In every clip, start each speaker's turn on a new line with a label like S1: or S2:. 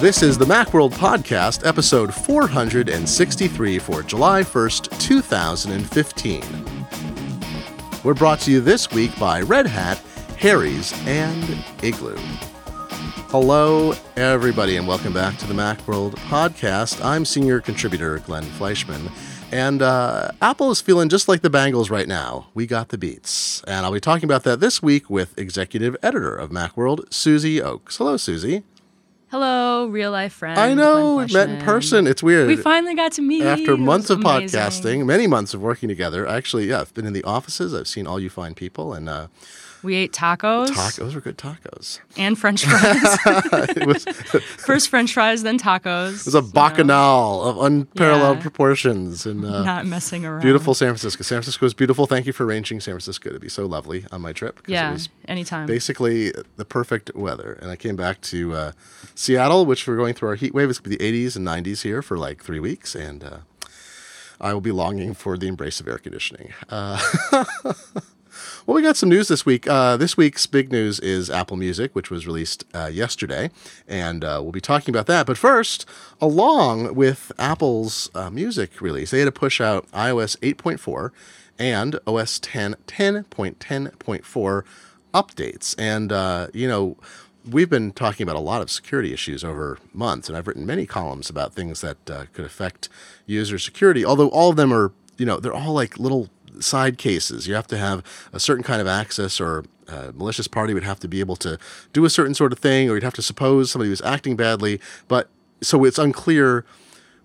S1: This is the Macworld Podcast, episode 463 for July 1st, 2015. We're brought to you this week by Red Hat, Harry's, and Igloo. Hello, everybody, and welcome back to the Macworld Podcast. I'm senior contributor Glenn Fleishman. And uh, Apple is feeling just like the Bengals right now. We got the beats. And I'll be talking about that this week with executive editor of Macworld, Susie Ochs. Hello, Susie.
S2: Hello, real life friend.
S1: I know, we met in person. It's weird.
S2: We finally got to meet
S1: After months of
S2: amazing.
S1: podcasting, many months of working together. Actually, yeah, I've been in the offices. I've seen all you fine people, and uh,
S2: We ate tacos
S1: tacos those were good tacos.
S2: and French fries.
S1: was
S2: First French fries, then tacos.
S1: It was a bacchanal of unparalleled
S2: Yeah.
S1: proportions, and uh,
S2: Not messing around.
S1: beautiful San Francisco. San Francisco is beautiful. Thank you for arranging San Francisco to be so lovely on my trip.
S2: Yeah, anytime.
S1: basically the perfect weather. And I came back to uh, Seattle, which we're going through our heat wave. It's going to be the 80s and 90s here for like three weeks. And uh, I will be longing for the embrace of air conditioning. Uh, well, we got some news this week. Uh, this week's big news is Apple Music, which was released uh, yesterday. And uh, we'll be talking about that. But first, along with Apple's uh, music release, they had to push out iOS 8.4 and OS 10 10.10.4 updates. And, uh, you know, we've been talking about a lot of security issues over months, and I've written many columns about things that uh, could affect user security, although all of them are, you know, they're all like little side cases. You have to have a certain kind of access or a malicious party would have to be able to do a certain sort of thing, or you'd have to suppose somebody was acting badly. But so it's unclear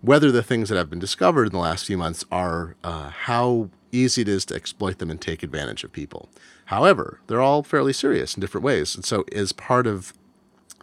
S1: whether the things that have been discovered in the last few months are uh, how easy it is to exploit them and take advantage of people. However, they're all fairly serious in different ways. And so, as part of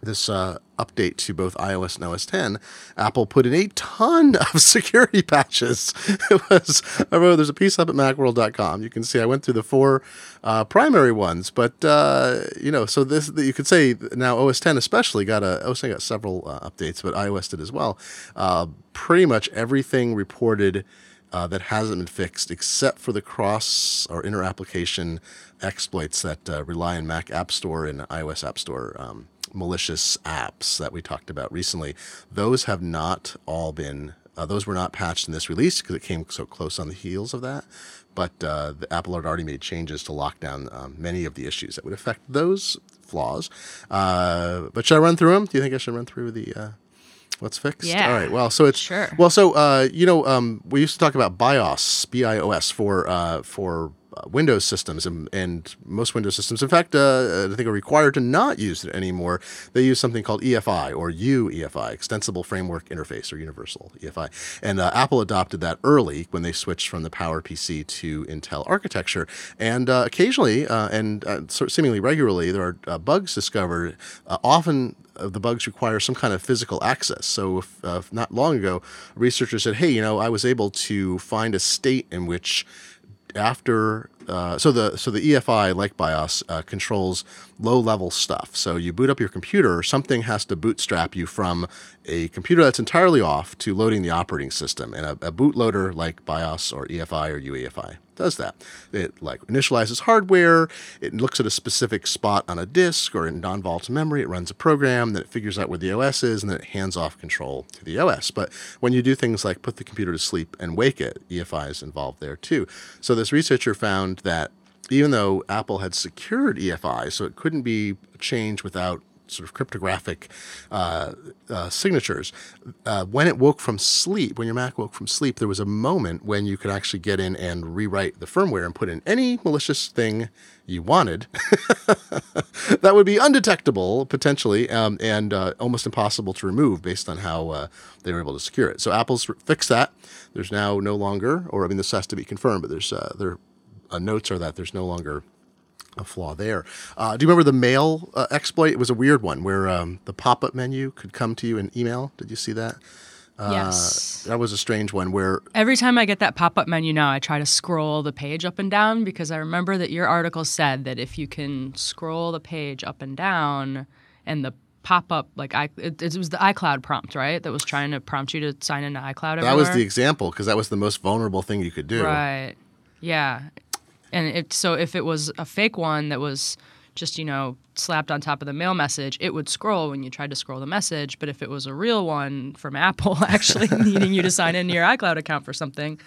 S1: this uh, update to both iOS and OS 10, Apple put in a ton of security patches. It was, I there's a piece up at macworld.com. You can see I went through the four uh, primary ones, but, uh, you know, so this, you could say now OS 10 especially got a, OS 10 got several uh, updates, but iOS did as well. Uh, pretty much everything reported uh, that hasn't been fixed, except for the cross or inter application exploits that uh, rely on Mac App Store and iOS App Store um, malicious apps that we talked about recently. Those have not all been. Uh, those were not patched in this release because it came so close on the heels of that. But uh, the Apple had already made changes to lock down um, many of the issues that would affect those flaws. Uh, but should I run through them? Do you think I should run through the uh, what's fixed?
S2: Yeah.
S1: All right. Well, so it's
S2: Sure.
S1: well, so uh, you know, um, we used to talk about BIOS, B-I-O-S, for uh, for Windows systems, and, and most Windows systems, in fact, uh, I think are required to not use it anymore. They use something called EFI or UEFI, Extensible Framework Interface or Universal EFI, and uh, Apple adopted that early when they switched from the PowerPC to Intel architecture. And uh, occasionally, uh, and uh, seemingly regularly, there are uh, bugs discovered. Uh, often uh, the bugs require some kind of physical access. So, if, uh, not long ago, researchers said, "Hey, you know, I was able to find a state in which." After uh, so the so the EFI like BIOS uh, controls low level stuff. So you boot up your computer, something has to bootstrap you from a computer that's entirely off to loading the operating system, and a, a bootloader like BIOS or EFI or UEFI does that. It like initializes hardware. It looks at a specific spot on a disk or in non-volatile memory. It runs a program, then it figures out where the OS is, and then it hands off control to the OS. But when you do things like put the computer to sleep and wake it, EFI is involved there too. So this researcher found that even though Apple had secured EFI, so it couldn't be changed without sort of cryptographic uh, uh, signatures. Uh, when it woke from sleep, when your Mac woke from sleep, there was a moment when you could actually get in and rewrite the firmware and put in any malicious thing you wanted that would be undetectable potentially um, and uh, almost impossible to remove based on how uh, they were able to secure it. So Apple's fixed that. There's now no longer, or I mean, this has to be confirmed, but there's uh, there uh, notes are that there's no longer a flaw there. Uh, do you remember the mail uh, exploit? It was a weird one where um, the pop-up menu could come to you in email. Did you see that? Uh,
S2: yes.
S1: That was a strange one where
S2: Every time I get that pop up menu now, I try to scroll the page up and down because I remember that your article said that if you can scroll the page up and down and the pop up, like I, it, it was the iCloud prompt, right? That was trying to prompt you to sign into iCloud.
S1: that was the example because that was the most vulnerable thing you could do.
S2: Right. Yeah. And it, so if it was a fake one that was just you know slapped on top of the mail message, it would scroll when you tried to scroll the message. But if it was a real one from Apple, actually needing you to sign into your iCloud account for something,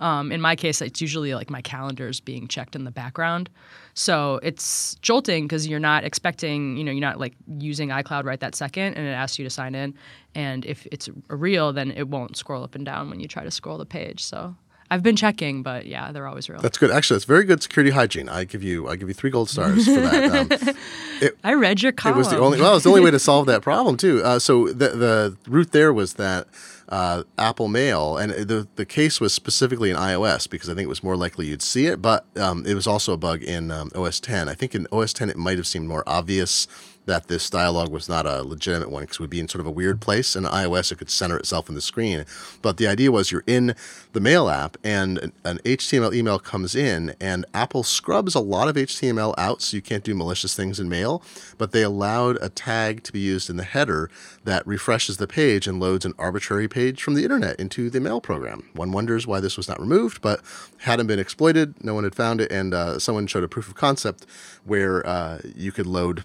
S2: um, in my case, it's usually like my calendars being checked in the background. So it's jolting because you're not expecting, you know, you're not like using iCloud right that second and it asks you to sign in. And if it's a real, then it won't scroll up and down when you try to scroll the page. So I've been checking, but yeah, they're always real.
S1: That's good. Actually, that's very good security hygiene. I give you, I give you three gold stars for that. Um,
S2: it, I read your column.
S1: It was the only, well, it was the only way to solve that problem too. Uh, so the the root there was that uh, Apple Mail, and the the case was specifically in iOS because I think it was more likely you'd see it, but um, it was also a bug in um, OS 10. I think in OS 10 it might have seemed more obvious that this dialogue was not a legitimate one because would be in sort of a weird place. In iOS, it could center itself in the screen. But the idea was you're in the Mail app and an, an, HTML email comes in, and Apple scrubs a lot of HTML out so you can't do malicious things in Mail. But they allowed a tag to be used in the header that refreshes the page and loads an arbitrary page from the internet into the Mail program. One wonders why this was not removed, but hadn't been exploited. No one had found it, and uh, someone showed a proof of concept where uh, you could load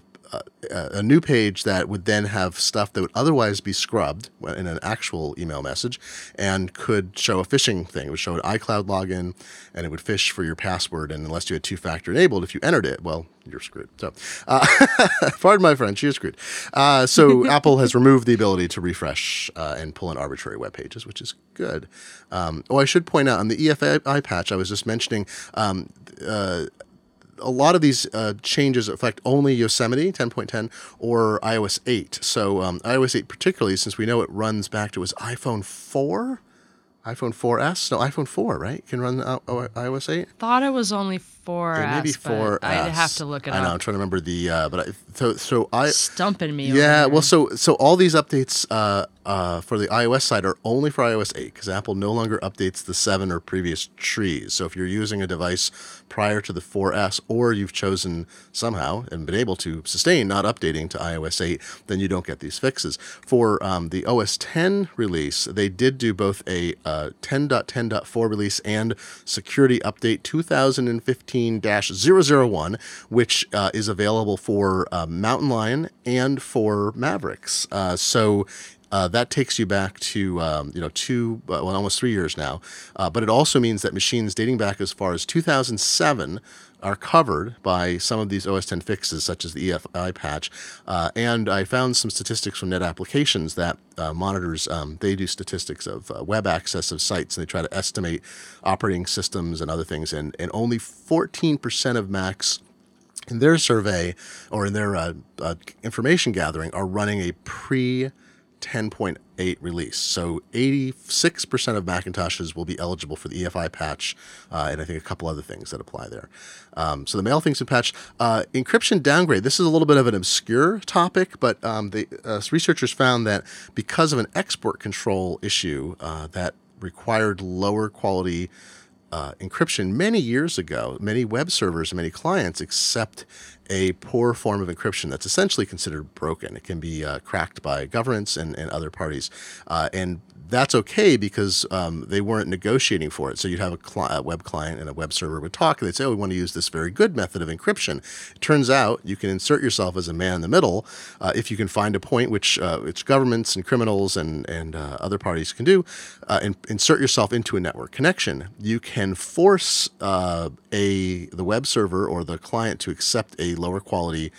S1: a, new page that would then have stuff that would otherwise be scrubbed in an actual email message and could show a phishing thing. It would show an iCloud login and it would fish for your password. And unless you had two factor enabled, if you entered it, well, you're screwed. So, uh, pardon my French, you're screwed. Uh, so, Apple has removed the ability to refresh uh, and pull in arbitrary web pages, which is good. Um, oh, I should point out on the EFI patch I was just mentioning. Um, uh, a lot of these uh, changes affect only Yosemite 10.10 or iOS 8. So um, iOS 8 particularly, since we know it runs back to was iPhone 4 iPhone 4S? No, iPhone 4, right? Can run uh, iOS 8?
S2: Thought it was only 4S. maybe 4S. I'd have to look it
S1: I
S2: up.
S1: know. I'm trying to remember the. Uh, but I, so so I
S2: stumping me.
S1: Yeah. Well, so so all these updates uh, uh, for the iOS side are only for iOS 8 because Apple no longer updates the seven or previous trees. So if you're using a device prior to the 4S or you've chosen somehow and been able to sustain not updating to iOS 8, then you don't get these fixes. For um, the OS 10 release, they did do both a uh, 10.10.4 release and security update 2015 001, which uh, is available for uh, Mountain Lion and for Mavericks. Uh, so uh, that takes you back to um, you know two well almost three years now, uh, but it also means that machines dating back as far as 2007 are covered by some of these OS 10 fixes, such as the EFI patch. Uh, and I found some statistics from Net Applications that uh, monitors um, they do statistics of uh, web access of sites, and they try to estimate operating systems and other things. And and only 14% of Macs in their survey or in their information gathering are running a pre 10.8 release. So 86% of Macintoshes will be eligible for the EFI patch, uh, and I think a couple other things that apply there. Um, so the mail things in patch. Uh, encryption downgrade. This is a little bit of an obscure topic, but um, the uh, researchers found that because of an export control issue uh, that required lower quality uh, encryption many years ago, many web servers and many clients accept a poor form of encryption that's essentially considered broken. It can be uh, cracked by governments and, and other parties. Uh, and that's okay because um, they weren't negotiating for it. So you'd have a, cl- a, web client and a web server would talk, and they'd say, "Oh, we want to use this very good method of encryption." It turns out you can insert yourself as a man in the middle uh, if you can find a point which uh, which governments and criminals and and uh, other parties can do, uh, and insert yourself into a network connection. You can force uh, a the web server or the client to accept a lower quality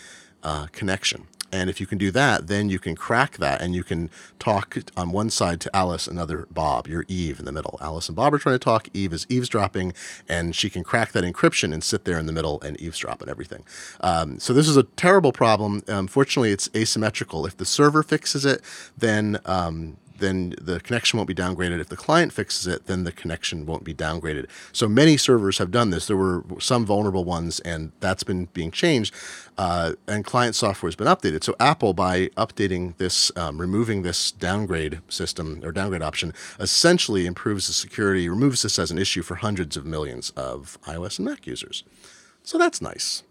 S1: uh, connection. And if you can do that, then you can crack that and you can talk on one side to Alice, another Bob. You're Eve in the middle. Alice and Bob are trying to talk. Eve is eavesdropping, and she can crack that encryption and sit there in the middle and eavesdrop and everything. Um, so this is a terrible problem. Unfortunately, it's asymmetrical. If the server fixes it, then um, then the connection won't be downgraded. If the client fixes it, then the connection won't be downgraded. So many servers have done this. There were some vulnerable ones, and that's been being changed. Uh, and client software has been updated. So Apple, by updating this, um, removing this downgrade system or downgrade option, essentially improves the security, removes this as an issue for hundreds of millions of iOS and Mac users. So that's nice.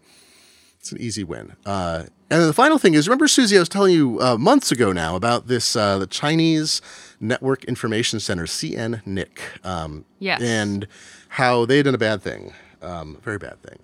S1: It's an easy win. Uh, and the final thing is, remember, Susie, I was telling you uh, months ago now about this uh, the Chinese Network Information Center, CNNIC.
S2: Um, yes.
S1: And how they had done a bad thing, um, very bad thing.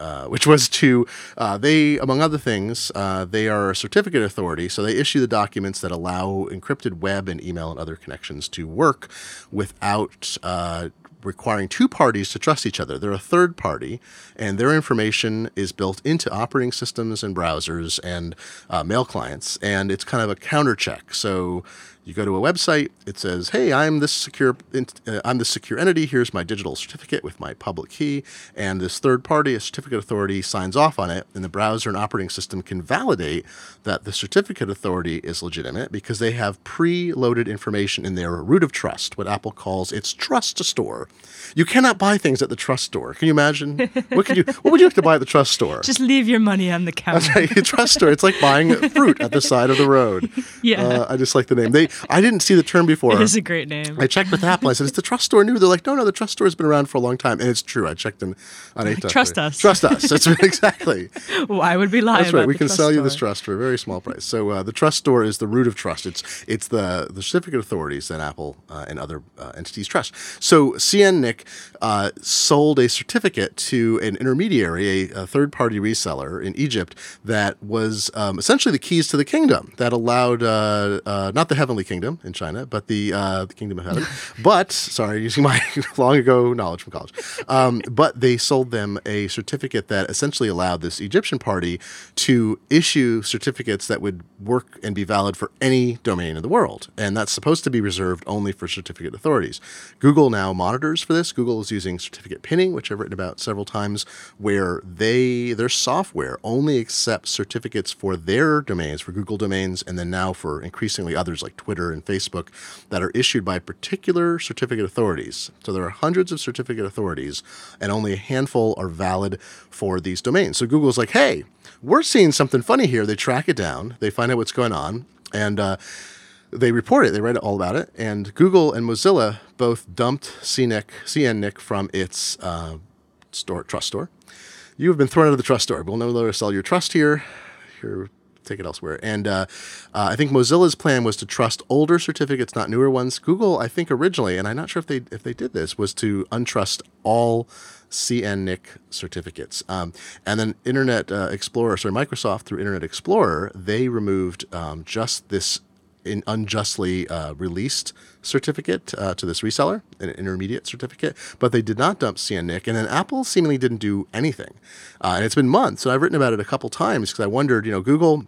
S1: uh, which was to uh, they, among other things, uh, they are a certificate authority, so they issue the documents that allow encrypted web and email and other connections to work without uh, requiring two parties to trust each other. They're a third party, and their information is built into operating systems and browsers and uh, mail clients, and it's kind of a counter check. So you go to a website, it says, "Hey, I'm this secure, uh, I'm this secure entity. Here's my digital certificate with my public key." And this third party, a certificate authority, signs off on it, and the browser and operating system can validate that the certificate authority is legitimate because they have pre-loaded information in their root of trust, what Apple calls its trust store. You cannot buy things at the trust store. Can you imagine? What could you? What would you like to buy at the trust store?
S2: Just leave your money on the counter.
S1: Right, trust store. It's like buying fruit at the side of the road.
S2: Yeah.
S1: Uh, I just like the name. They. I didn't see the term before.
S2: It is a great name.
S1: I checked with Apple. I said, "Is the trust store new?" They're like, "No, no. The trust store has been around for a long time." And it's true. I checked in on eight.
S2: trust us.
S1: Trust us. That's right, exactly.
S2: Why would we lie
S1: That's right. We can sell you this trust for a very small price. So uh, the trust store is the root of trust. It's it's the the certificate authorities that Apple uh, and other uh, entities trust. So CNNIC uh, sold a certificate to an intermediary, a, a third party reseller in Egypt that was um, essentially the keys to the kingdom that allowed uh, uh, not the heavenly kingdom in China, but the uh, the kingdom of heaven. but sorry, using my long ago knowledge from college. Um, but they sold them a certificate that essentially allowed this Egyptian party to issue certificates that would work and be valid for any domain in the world. And that's supposed to be reserved only for certificate authorities. Google now monitors for this. Google is using certificate pinning, which I've written about several times, where they their software only accepts certificates for their domains, for Google domains, and then now for increasingly others like Twitter and Facebook that are issued by particular certificate authorities. So there are hundreds of certificate authorities, and only a handful are valid for these domains. So Google's like, hey, we're seeing something funny here. They track it down, they find out what's going on, and uh, they report it. They write all about it. And Google and Mozilla both dumped CNIC, CNNIC from its uh, store, trust store. You have been thrown out of the trust store. We'll no longer sell your trust here. Here, take it elsewhere. And uh, uh, I think Mozilla's plan was to trust older certificates, not newer ones. Google, I think originally, and I'm not sure if they if they did this, was to untrust all CNNIC certificates. Um, and then Internet uh, Explorer, sorry, Microsoft through Internet Explorer, they removed um, just this in unjustly uh, released certificate uh, to this reseller, an intermediate certificate, but they did not dump CNNIC. And then Apple seemingly didn't do anything. Uh, and it's been months. So I've written about it a couple times because I wondered, you know, Google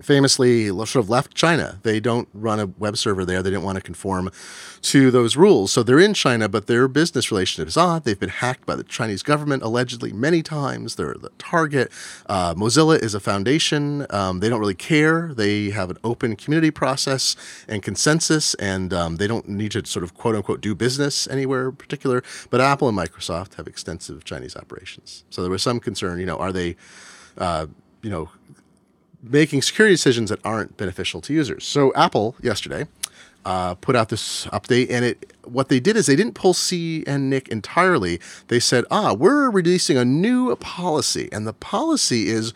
S1: famously sort of left China. They don't run a web server there. They didn't want to conform to those rules. So they're in China, but their business relationship is odd. They've been hacked by the Chinese government allegedly many times. They're the target. Uh, Mozilla is a foundation. Um, they don't really care. They have an open community process and consensus, and um, they don't need to sort of quote unquote do business anywhere in particular. But Apple and Microsoft have extensive Chinese operations. So there was some concern, you know, are they, uh, you know, making security decisions that aren't beneficial to users. So Apple yesterday uh, put out this update, and it what they did is they didn't pull C and Nick entirely. They said, ah, we're releasing a new policy, and the policy is.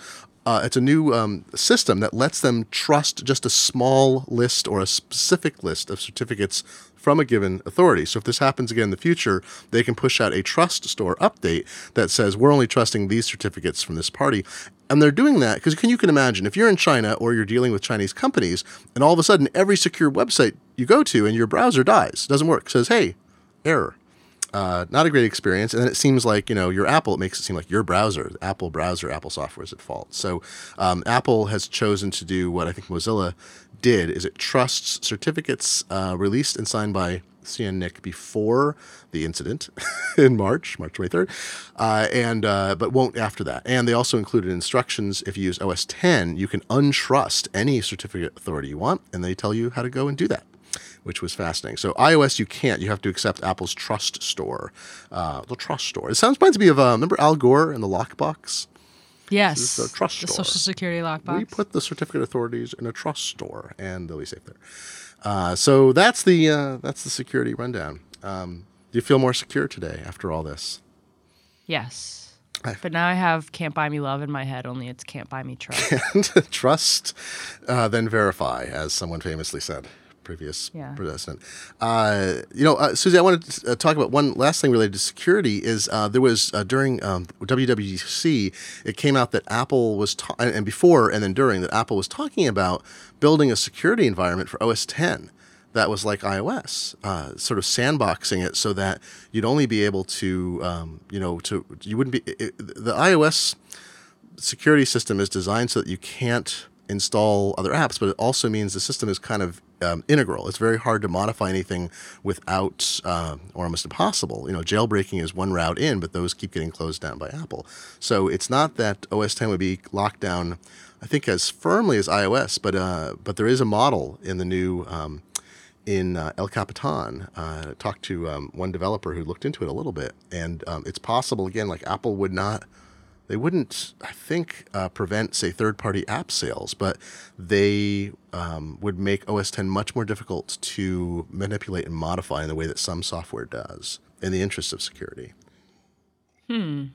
S1: Uh, it's a new um, system that lets them trust just a small list or a specific list of certificates from a given authority. So if this happens again in the future, they can push out a trust store update that says we're only trusting these certificates from this party. And they're doing that because can you can imagine if you're in China or you're dealing with Chinese companies, and all of a sudden every secure website you go to and your browser dies, doesn't work, says hey, error. Uh, not a great experience. And then it seems like, you know, your Apple, it makes it seem like your browser, Apple browser, Apple software is at fault. So um, Apple has chosen to do what I think Mozilla did is it trusts certificates uh, released and signed by CNNIC before the incident in March, March 23rd, uh, and uh, but won't after that. And they also included instructions if you use OS 10, you can untrust any certificate authority you want, and they tell you how to go and do that which was fascinating. So iOS, you can't. You have to accept Apple's Trust Store, uh, the Trust Store. It sounds reminds me of uh, remember Al Gore and the lockbox.
S2: Yes.
S1: the trust
S2: the
S1: store.
S2: Social Security lockbox.
S1: We put the certificate authorities in a trust store, and they'll be safe there. Uh, so that's the uh, that's the security rundown. Um, do you feel more secure today after all this?
S2: yes. But now I have "Can't Buy Me Love" in my head. Only it's "Can't Buy Me Trust."
S1: Trust, uh, then verify, as someone famously said. Previous
S2: Yeah.
S1: president. Uh, you know, uh, Susie, I wanted to uh, talk about one last thing related to security. Is uh, there was uh, during um, WWDC, it came out that Apple was ta- and and before and then during that Apple was talking about building a security environment for OS 10 that was like iOS, uh, sort of sandboxing it so that you'd only be able to, um, you know, to you wouldn't be it, the iOS security system is designed so that you can't install other apps, but it also means the system is kind of um, integral. It's very hard to modify anything without, uh, or almost impossible. You know, jailbreaking is one route in, but those keep getting closed down by Apple. So it's not that OS 10 would be locked down, I think, as firmly as iOS, but uh, but there is a model in the new. Um, in uh, El Capitan, uh, talked to um, one developer who looked into it a little bit, and um, it's possible again. Like Apple would not, they wouldn't, I think, uh, prevent say third-party app sales, but they um, would make OS 10 much more difficult to manipulate and modify in the way that some software does, in the interest of security. Hmm.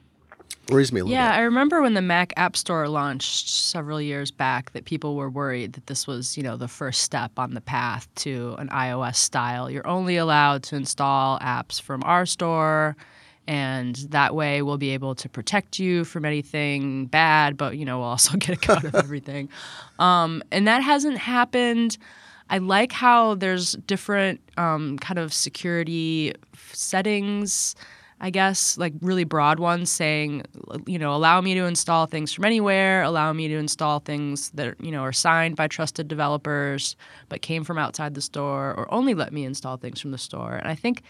S1: Worries me a little
S2: Yeah,
S1: bit.
S2: I remember when the Mac App Store launched several years back that people were worried that this was, you know, the first step on the path to an iOS style. You're only allowed to install apps from our store and that way we'll be able to protect you from anything bad, but you know, we'll also get a cut of everything. Um, and that hasn't happened. I like how there's different um, kind of security settings. I guess, like really broad ones saying, you know, allow me to install things from anywhere, allow me to install things that, you know, are signed by trusted developers but came from outside the store, or only let me install things from the store. And I think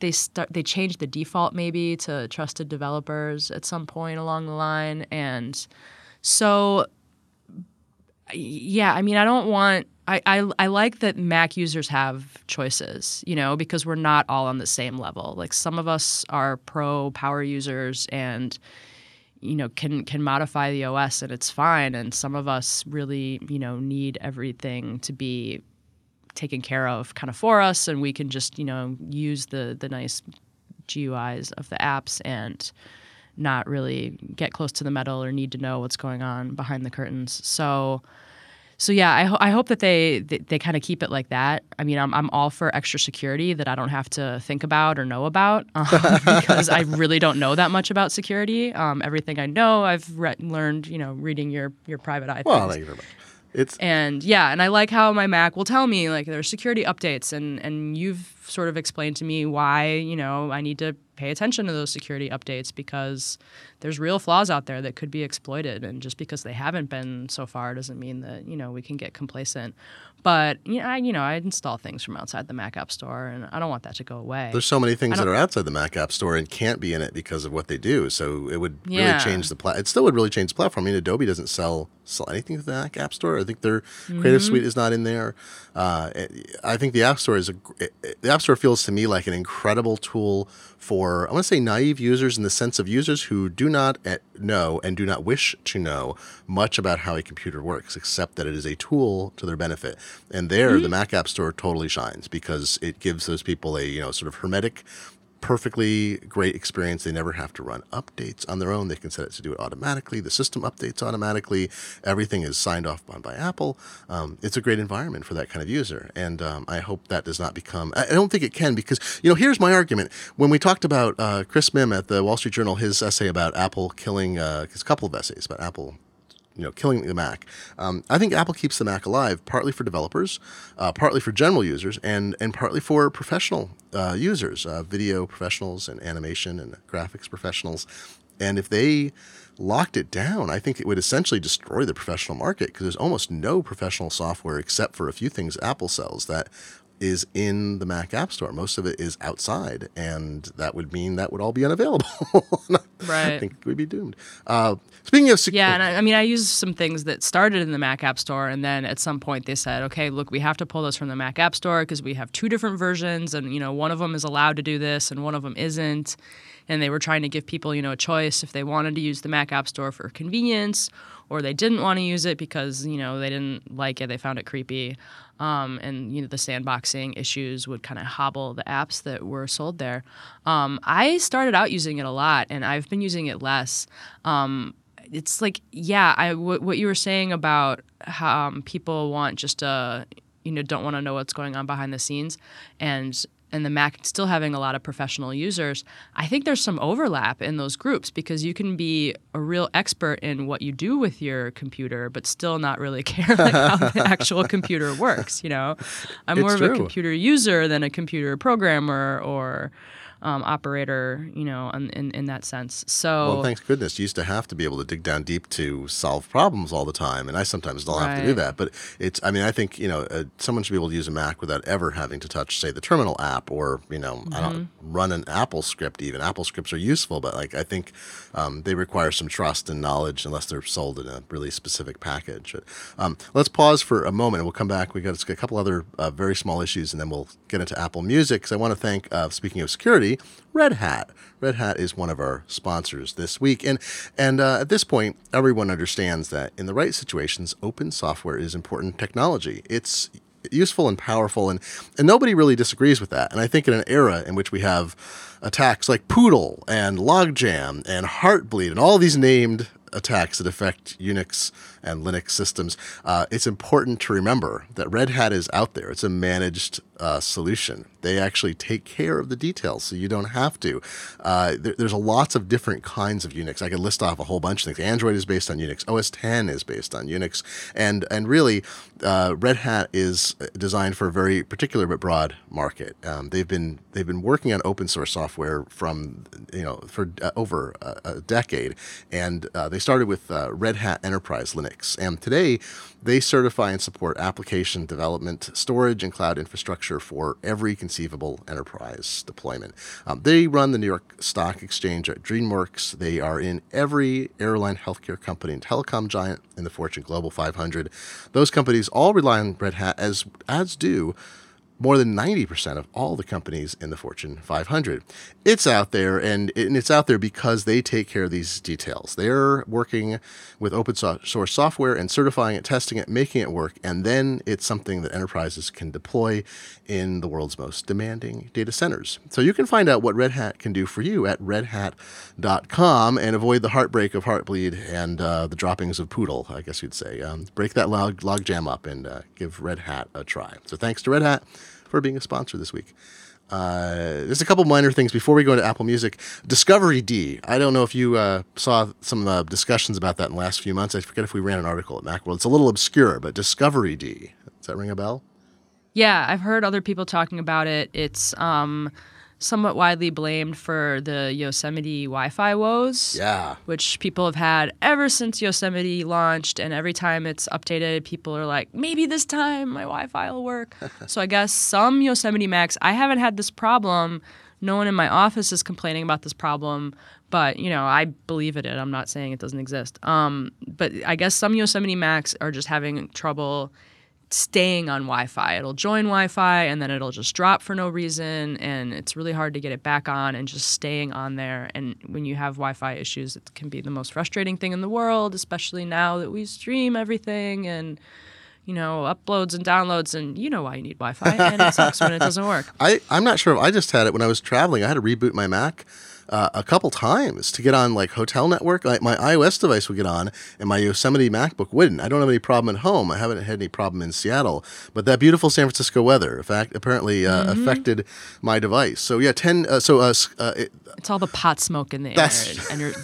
S2: they start they changed the default maybe to trusted developers at some point along the line. And so yeah, I mean, I don't want. I, I, I like that Mac users have choices, you know, because we're not all on the same level. Like some of us are pro power users and, you know, can can modify the OS and it's fine. And some of us really, you know, need everything to be taken care of kind of for us, and we can just, you know, use the the nice GUIs of the apps and not really get close to the metal or need to know what's going on behind the curtains. So, so yeah, I, ho- I hope that they they, they kind of keep it like that. I mean, I'm I'm all for extra security that I don't have to think about or know about um, because I really don't know that much about security. Um, everything I know, I've re- learned, you know, reading your your Private I.
S1: Well,
S2: things.
S1: thank you very much. It's
S2: And yeah, and I like how my Mac will tell me like there are security updates, and and you've sort of explained to me why you know I need to pay attention to those security updates because there's real flaws out there that could be exploited, and just because they haven't been so far doesn't mean that you know we can get complacent. But you know, I you know I install things from outside the Mac App Store, and I don't want that to go away.
S1: There's so many things that are outside the Mac App Store and can't be in it because of what they do. So it would
S2: Yeah.
S1: really change the plat. It still would really change the platform. I mean, Adobe doesn't sell sell anything to the Mac App Store. I think their Creative
S2: Mm-hmm.
S1: Suite is not in there. Uh, I think the App Store is a gr- it- it- the App Store feels to me like an incredible tool for I want to say naive users in the sense of users who do not eh, know and do not wish to know much about how a computer works, except that it is a tool to their benefit. And there,
S2: Mm-hmm.
S1: the Mac App Store totally shines because it gives those people a you know sort of hermetic perfectly great experience. They never have to run updates on their own. They can set it to do it automatically. The system updates automatically. Everything is signed off on by Apple. Um, it's a great environment for that kind of user. And um, I hope that does not become, I don't think it can because, you know, here's my argument. When we talked about uh, Chris Mims at the Wall Street Journal, his essay about Apple killing, uh, his couple of essays about Apple you know, killing the Mac. Um, I think Apple keeps the Mac alive, partly for developers, uh, partly for general users, and and partly for professional uh, users, uh, video professionals and animation and graphics professionals. And if they locked it down, I think it would essentially destroy the professional market because there's almost no professional software except for a few things Apple sells that is in the Mac App Store. Most of it is outside, and that would mean that would all be unavailable.
S2: right.
S1: I think we'd be doomed. Uh, speaking of security.
S2: Yeah, and I, I mean, I use some things that started in the Mac App Store, and then at some point they said, okay, look, we have to pull this from the Mac App Store because we have two different versions, and you know, one of them is allowed to do this, and one of them isn't. And they were trying to give people, you know, a choice if they wanted to use the Mac App Store for convenience, or they didn't want to use it because you know they didn't like it, they found it creepy, um, and you know the sandboxing issues would kind of hobble the apps that were sold there. Um, I started out using it a lot, and I've been using it less. Um, it's like yeah I w- what you were saying about how um, people want just a you know don't want to know what's going on behind the scenes and and the Mac still having a lot of professional users, I think there's some overlap in those groups because you can be a real expert in what you do with your computer, but still not really care like how the actual computer works. You know, I'm
S1: It's
S2: more of a computer user than a computer programmer or um, operator. You know, in, in in that sense. So
S1: Well, thanks goodness. You used to have to be able to dig down deep to solve problems all the time, and I sometimes still have to do that. But it's, I mean, I think you know, uh, someone should be able to use a Mac without ever having to touch, say, the terminal app, or you know, I don't
S2: Mm-hmm.
S1: run an Apple script. Even Apple scripts are useful, but like I think um, they require some trust and knowledge unless they're sold in a really specific package. But, um, let's pause for a moment, we'll come back. We got a couple other uh, very small issues, and then we'll get into Apple Music. Because I want to thank, uh, speaking of security, Red Hat. Red Hat is one of our sponsors this week, and and uh, at this point, everyone understands that in the right situations, open software is important technology. It's useful and powerful, and and nobody really disagrees with that. And I think in an era in which we have attacks like Poodle and Logjam and Heartbleed and all these named attacks that affect Unix and Linux systems, uh, it's important to remember that Red Hat is out there. It's a managed uh, solution. They actually take care of the details, so you don't have to. Uh, there, there's lots of different kinds of Unix. I could list off a whole bunch of things. Android is based on Unix. OS 10 is based on Unix, and and really, uh, Red Hat is designed for a very particular but broad market. Um, they've been they've been working on open source software from you know for uh, over a, a decade, and uh, they started with uh, Red Hat Enterprise Linux, and today they certify and support application development, storage, and cloud infrastructure for every conceivable enterprise deployment. Um, they run the New York Stock Exchange at DreamWorks. They are in every airline, healthcare company, and telecom giant in the Fortune Global 500. Those companies all rely on Red Hat, as as do more than 90% of all the companies in the Fortune 500. It's out there, and, it's out there because they take care of these details. They're working with open source software and certifying it, testing it, making it work, and then it's something that enterprises can deploy in the world's most demanding data centers. So you can find out what Red Hat can do for you at redhat.com and avoid the heartbreak of Heartbleed and uh, the droppings of Poodle, I guess you'd say. Um, break that log, log jam up and uh, give Red Hat a try. So thanks to Red Hat for being a sponsor this week. Uh, there's a couple minor things before we go into Apple Music. discoveryd. I don't know if you uh, saw some of uh, discussions about that in the last few months. I forget if we ran an article at Macworld. It's a little obscure, but discoveryd. Does that ring a bell?
S2: Yeah, I've heard other people talking about it. It's um, somewhat widely blamed for the Yosemite Wi-Fi woes.
S1: Yeah.
S2: Which people have had ever since Yosemite launched, and every time it's updated, people are like, maybe this time my Wi-Fi will work. so I guess some Yosemite Macs, I haven't had this problem. No one in my office is complaining about this problem, but you know I believe in it. I'm not saying it doesn't exist. Um, but I guess some Yosemite Macs are just having trouble staying on Wi-Fi. It'll join Wi-Fi and then it'll just drop for no reason, and it's really hard to get it back on and just staying on there. And when you have Wi-Fi issues, it can be the most frustrating thing in the world, especially now that we stream everything and you know uploads and downloads, and you know why you need Wi-Fi, and it sucks when it doesn't work.
S1: I, I'm not sure if I just had it when I was traveling. I had to reboot my Mac uh, a couple times to get on like hotel network. Like my iOS device would get on, and my Yosemite MacBook wouldn't. I don't have any problem at home. I haven't had any problem in Seattle, but that beautiful San Francisco weather, in fact, apparently uh,
S2: Mm-hmm.
S1: affected my device. So yeah, ten. Uh, so uh, uh, it,
S2: It's all the pot smoke in the air and it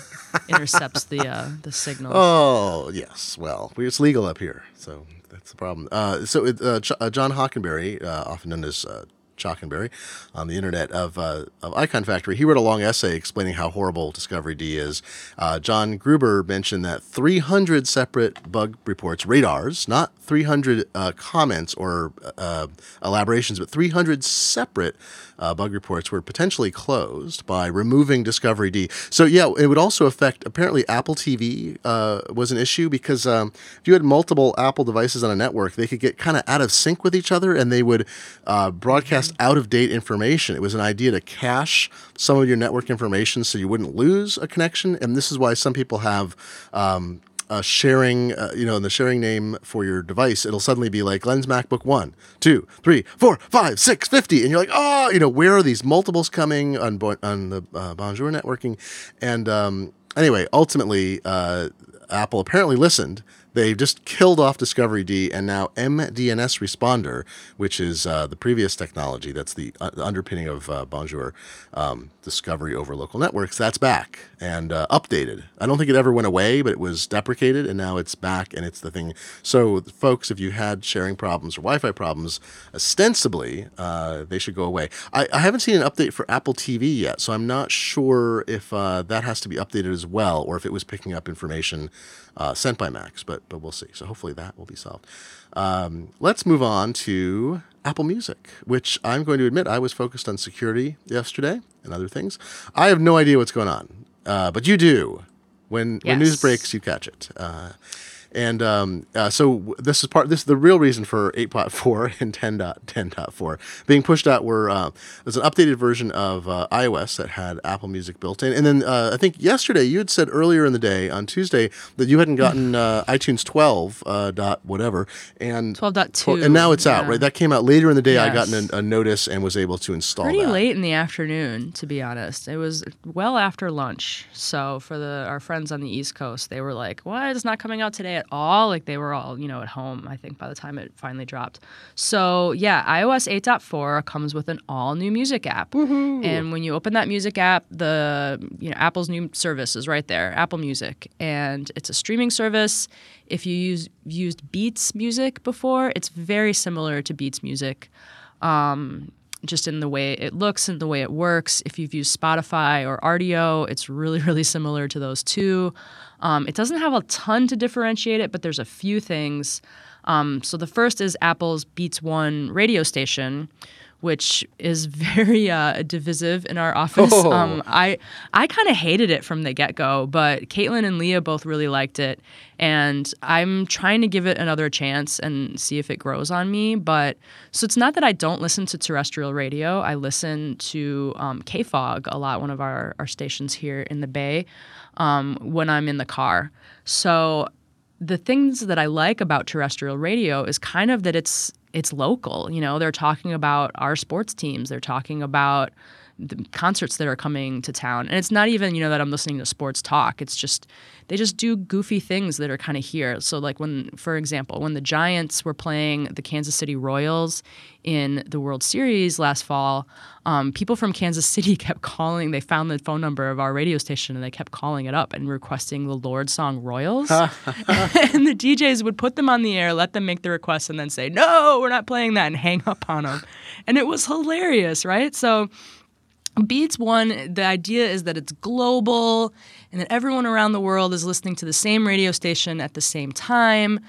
S2: intercepts the uh, the signal.
S1: Oh yes, well, it's legal up here, so that's the problem. Uh, so it, uh, Ch- uh, John Hockenberry, uh, often known as uh, Chockenberry, on the internet of uh, of Icon Factory, he wrote a long essay explaining how horrible discoveryd is. Uh, John Gruber mentioned that 300 separate bug reports, radars, not 300 uh, comments or uh, elaborations, but 300 separate uh, bug reports were potentially closed by removing discoveryd. So yeah, it would also affect. Apparently, Apple TV uh, was an issue because um, if you had multiple Apple devices on a network, they could get kind of out of sync with each other, and they would uh, broadcast out of date information. It was an idea to cache some of your network information so you wouldn't lose a connection, and this is why some people have. Um, uh, sharing, uh, you know, in the sharing name for your device, it'll suddenly be like Lens MacBook 1, 2, 3, 4, 5, 6, 50. And you're like, oh, you know, where are these multiples coming on, bo- on the uh, Bonjour networking? And um, anyway, ultimately, uh, Apple apparently listened They've just killed off discoveryd, and now mDNSResponder, which is uh, the previous technology that's the, uh, the underpinning of uh, Bonjour um, Discovery over local networks, that's back and uh, updated. I don't think it ever went away, but it was deprecated, and now it's back, and it's the thing. So, folks, if you had sharing problems or Wi Fi problems, ostensibly, uh, they should go away. I, I, haven't seen an update for Apple TV yet, so I'm not sure if uh, that has to be updated as well, or if it was picking up information sent by Macs, but but we'll see. So hopefully that will be solved. Um, let's move on to Apple Music, which I'm going to admit I was focused on security yesterday and other things. I have no idea what's going on, uh, but you do. When yes. when news breaks, you catch it. Uh, and um, uh, so this is part. This is the real reason for 8.4 and 10.10.4 being pushed out. Were uh, there's an updated version of uh, iOS that had Apple Music built in, and then uh, I think yesterday you had said earlier in the day on Tuesday that you hadn't gotten uh, iTunes 12 uh, dot whatever and
S2: 12.2,
S1: and now it's yeah. out. Right, that came out later in the day. Yes. I got a, a, notice and was able to install.
S2: Pretty
S1: that.
S2: late in the afternoon, to be honest. It was well after lunch. So for the our friends on the East Coast, they were like, "What? It's not coming out today." At all. Like they were all, you know, at home, I think, by the time it finally dropped. So yeah, iOS 8.4 comes with an all new music app.
S1: Woo-hoo.
S2: And when you open that music app, the you know, Apple's new service is right there, Apple Music. And it's a streaming service. If you use used Beats music before, it's very similar to Beats music. Um, just in the way it looks and the way it works. If you've used Spotify or Rdio, it's really, really similar to those two. Um, it doesn't have a ton to differentiate it, but there's a few things. Um, so the first is Apple's Beats One radio station, which is very uh, divisive in our office.
S1: Oh.
S2: Um, I I kind of hated it from the get go, but Caitlin and Leah both really liked it, and I'm trying to give it another chance and see if it grows on me. But so it's not that I don't listen to terrestrial radio. I listen to um, KFOG a lot, one of our our stations here in the Bay, um, when I'm in the car. So the things that I like about terrestrial radio is kind of that it's it's local. You know, they're talking about our sports teams. They're talking about the concerts that are coming to town. And it's not even, you know, that I'm listening to sports talk. It's just they just do goofy things that are kind of here. So like when for example, when the Giants were playing the Kansas City Royals in the World Series last fall, um, people from Kansas City kept calling. They found the phone number of our radio station and they kept calling it up and requesting the Lorde song Royals. and the DJs would put them on the air, let them make the request, and then say, "No, we're not playing that," and hang up on them. And it was hilarious, right? So Beats One, the idea is that it's global and that everyone around the world is listening to the same radio station at the same time.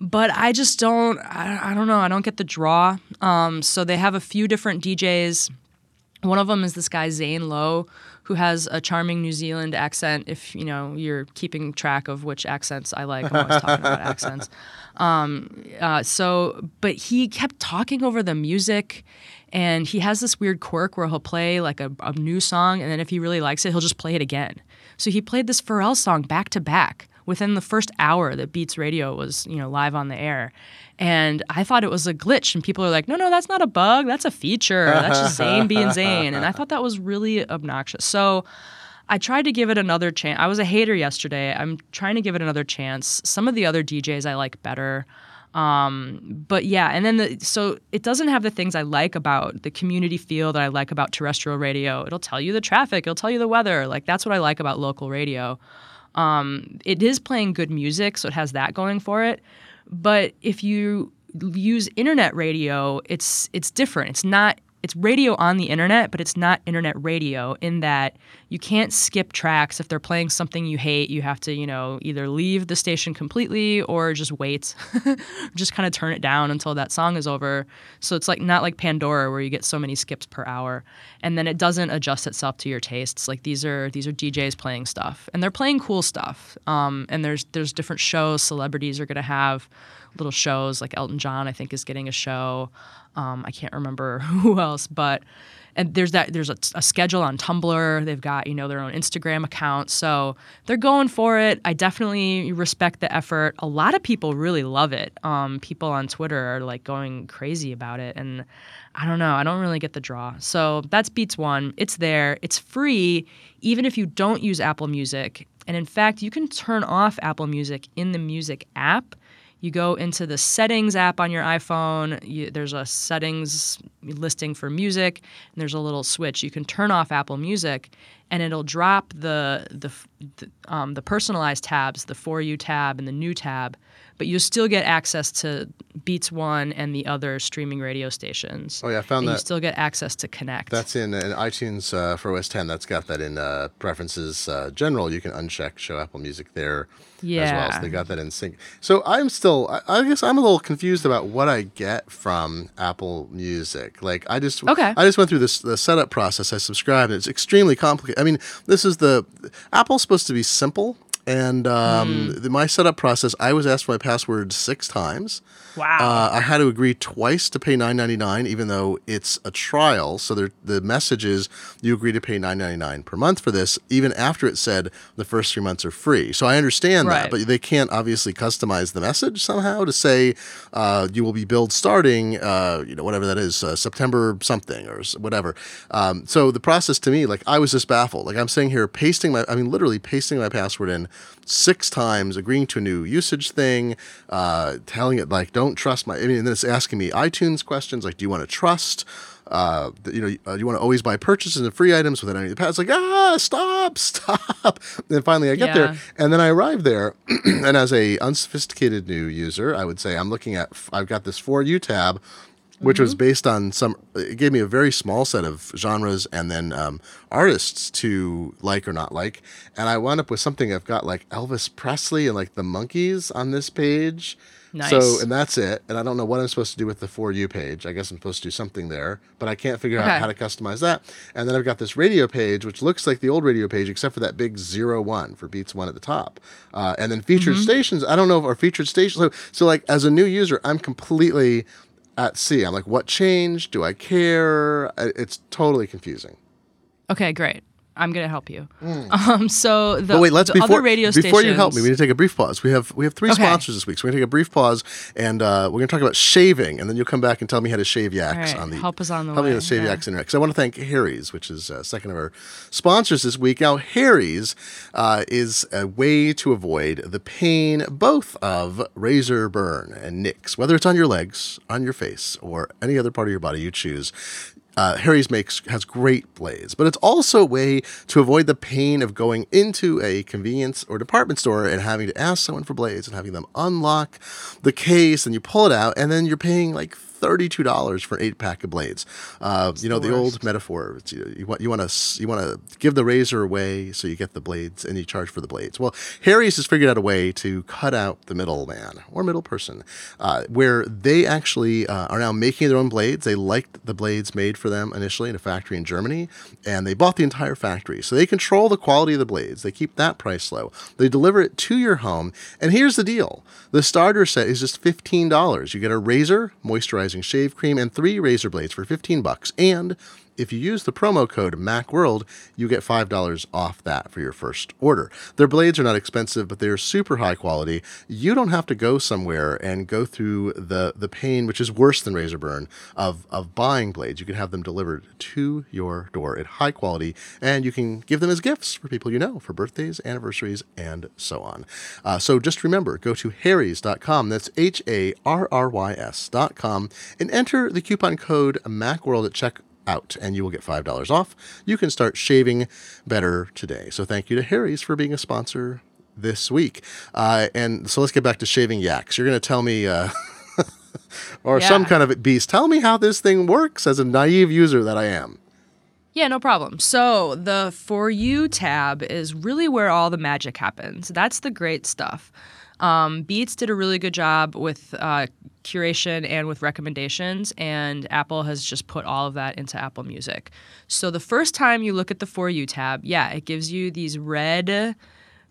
S2: But I just don't, I, I don't know, I don't get the draw. Um, so they have a few different DJs. One of them is this guy, Zane Lowe, who has a charming New Zealand accent. If you know you're keeping track of which accents I like, I'm always talking about accents. Um, uh, so, but he kept talking over the music, and he has this weird quirk where he'll play like a, a new song, and then if he really likes it, he'll just play it again. So he played this Pharrell song back to back within the first hour that Beats Radio was, you know, live on the air. And I thought it was a glitch, and people are like, "No, no, that's not a bug. That's a feature. That's just Zane being Zane." And I thought that was really obnoxious. So I tried to give it another chance. I was a hater yesterday. I'm trying to give it another chance. Some of the other DJs I like better. Um, but yeah, and then the, so it doesn't have the things I like about the community feel that I like about terrestrial radio. It'll tell you the traffic, it'll tell you the weather. Like that's what I like about local radio. Um, it is playing good music, so it has that going for it. But if you use internet radio, it's it's different. It's not it's radio on the internet, but it's not internet radio in that you can't skip tracks. If they're playing something you hate, you have to, you know, either leave the station completely or just wait, just kind of turn it down until that song is over. So it's like not like Pandora where you get so many skips per hour, and then it doesn't adjust itself to your tastes. Like these are these are DJs playing stuff, and they're playing cool stuff. Um, and there's there's different shows celebrities are gonna have little shows like Elton John I think is getting a show. Um, I can't remember who else, but and there's that there's a, a, schedule on Tumblr. They've got you know their own Instagram account, so they're going for it. I definitely respect the effort. A lot of people really love it. Um, people on Twitter are like going crazy about it, and I don't know. I don't really get the draw. So that's Beats One. It's there. It's free, even if you don't use Apple Music. And in fact, you can turn off Apple Music in the Music app. You go into the settings app on your iPhone. You, there's a settings listing for music, and there's a little switch. You can turn off Apple Music, and it'll drop the the the, um, the personalized tabs, the For You tab and the New tab, but you'll still get access to Beats One and the other streaming radio stations.
S1: Oh yeah, I found
S2: and
S1: that.
S2: You still get access to Connect.
S1: That's in, in iTunes uh, for OS 10. That's got that in uh, preferences uh, general. You can uncheck show Apple Music there yeah. as well. So they got that in sync. So I'm still, I, I guess I'm a little confused about what I get from Apple Music. Like I just,
S2: Okay.
S1: I just went through this the setup process. I subscribed. It's extremely complicated. I mean, this is the Apple's supposed to be simple. And um, the, my setup process, I was asked for my password six times.
S2: Wow.
S1: Uh, I had to agree twice to pay nine ninety nine, even though it's a trial. So there, the message is you agree to pay nine ninety nine per month for this, even after it said the first three months are free. So I understand that, but they can't obviously customize the message somehow to say uh, you will be billed starting, uh, you know, whatever that is, uh, September something or whatever. Um, so the process to me, like I was just baffled. Like I'm sitting here pasting my, I mean, literally pasting my password in six times, agreeing to a new usage thing, uh, telling it like, don't trust my, I mean, and then it's asking me iTunes questions like, do you want to trust? Uh, you know, uh, you want to always buy purchases and free items without any of the past. Like, ah, stop, stop. And then finally I get
S2: Yeah.
S1: there and then I arrive there. and as a unsophisticated new user, I would say I'm looking at, I've got this For You tab, which was based on some, it gave me a very small set of genres and then um, artists to like or not like. And I wound up with something I've got like Elvis Presley and like the Monkees on this page. So, and that's it. And I don't know what I'm supposed to do with the For You page. I guess I'm supposed to do something there, but I can't figure out how to customize that. And then I've got this radio page, which looks like the old radio page, except for that big zero one for Beats One at the top. Uh, and then featured
S2: Mm-hmm.
S1: stations. I don't know if our featured stations. So, so like as a new user, I'm completely at sea. I'm like, what changed? Do I care? It's totally confusing.
S2: okay, great. I'm gonna help you. Um, so the,
S1: But wait, let's before
S2: other radio stations.
S1: before you help me, we need to take a brief pause. We have we have three
S2: Okay.
S1: sponsors this week, so we're gonna take a brief pause, and uh, we're gonna talk about shaving, and then you'll come back and tell me how to shave yaks
S2: right,
S1: on the
S2: help us on the
S1: help me
S2: way,
S1: to shave
S2: yeah.
S1: yaks internet. Because I want to thank Harry's, which is uh, second of our sponsors this week. Now, Harry's uh, is a way to avoid the pain both of razor burn and nicks, whether it's on your legs, on your face, or any other part of your body you choose. Uh, Harry's makes has great blades, but it's also a way to avoid the pain of going into a convenience or department store and having to ask someone for blades and having them unlock the case and you pull it out and then you're paying like thirty-two dollars for an eight-pack of blades. Uh, you know the,
S2: the
S1: old metaphor. It's, you, you want you want to you want to give the razor away so you get the blades and you charge for the blades. Well, Harry's has figured out a way to cut out the middleman or middle person, uh, where they actually uh, are now making their own blades. They liked the blades made for them initially in a factory in Germany, and they bought the entire factory. So they control the quality of the blades. They keep that price low. They deliver it to your home. And here's the deal: the starter set is just fifteen dollars. You get a razor, moisturizing shave cream, and three razor blades for fifteen bucks. And if you use the promo code MacWorld, you get $5 off that for your first order. Their blades are not expensive, but they're super high quality. You don't have to go somewhere and go through the, the pain, which is worse than razor burn, of, of buying blades. You can have them delivered to your door at high quality, and you can give them as gifts for people you know, for birthdays, anniversaries, and so on. Uh, so just remember, go to harrys.com, that's H A R R Y S.com, and enter the coupon code MacWorld at checkout out and you will get $5 off. You can start shaving better today. So thank you to Harry's for being a sponsor this week. Uh, and so let's get back to shaving yaks. You're going to tell me, uh, or some kind of beast, tell me how this thing works as a naive user that I am.
S2: Yeah, no problem. So the For You tab is really where all the magic happens. That's the great stuff. Um, Beats did a really good job with uh, curation and with recommendations, and Apple has just put all of that into Apple Music. So the first time you look at the For You tab, yeah, it gives you these red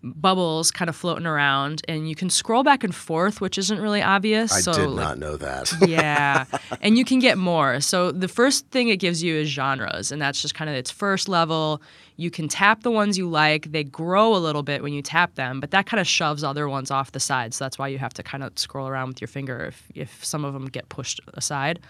S2: bubbles kind of floating around, and you can scroll back and forth, which isn't really obvious.
S1: I
S2: so
S1: did
S2: like,
S1: not know that.
S2: yeah. And you can get more. So the first thing it gives you is genres, and that's just kind of its first level. You can tap the ones you like. They grow a little bit when you tap them, but that kind of shoves other ones off the side. So that's why you have to kind of scroll around with your finger if, if some of them get pushed aside.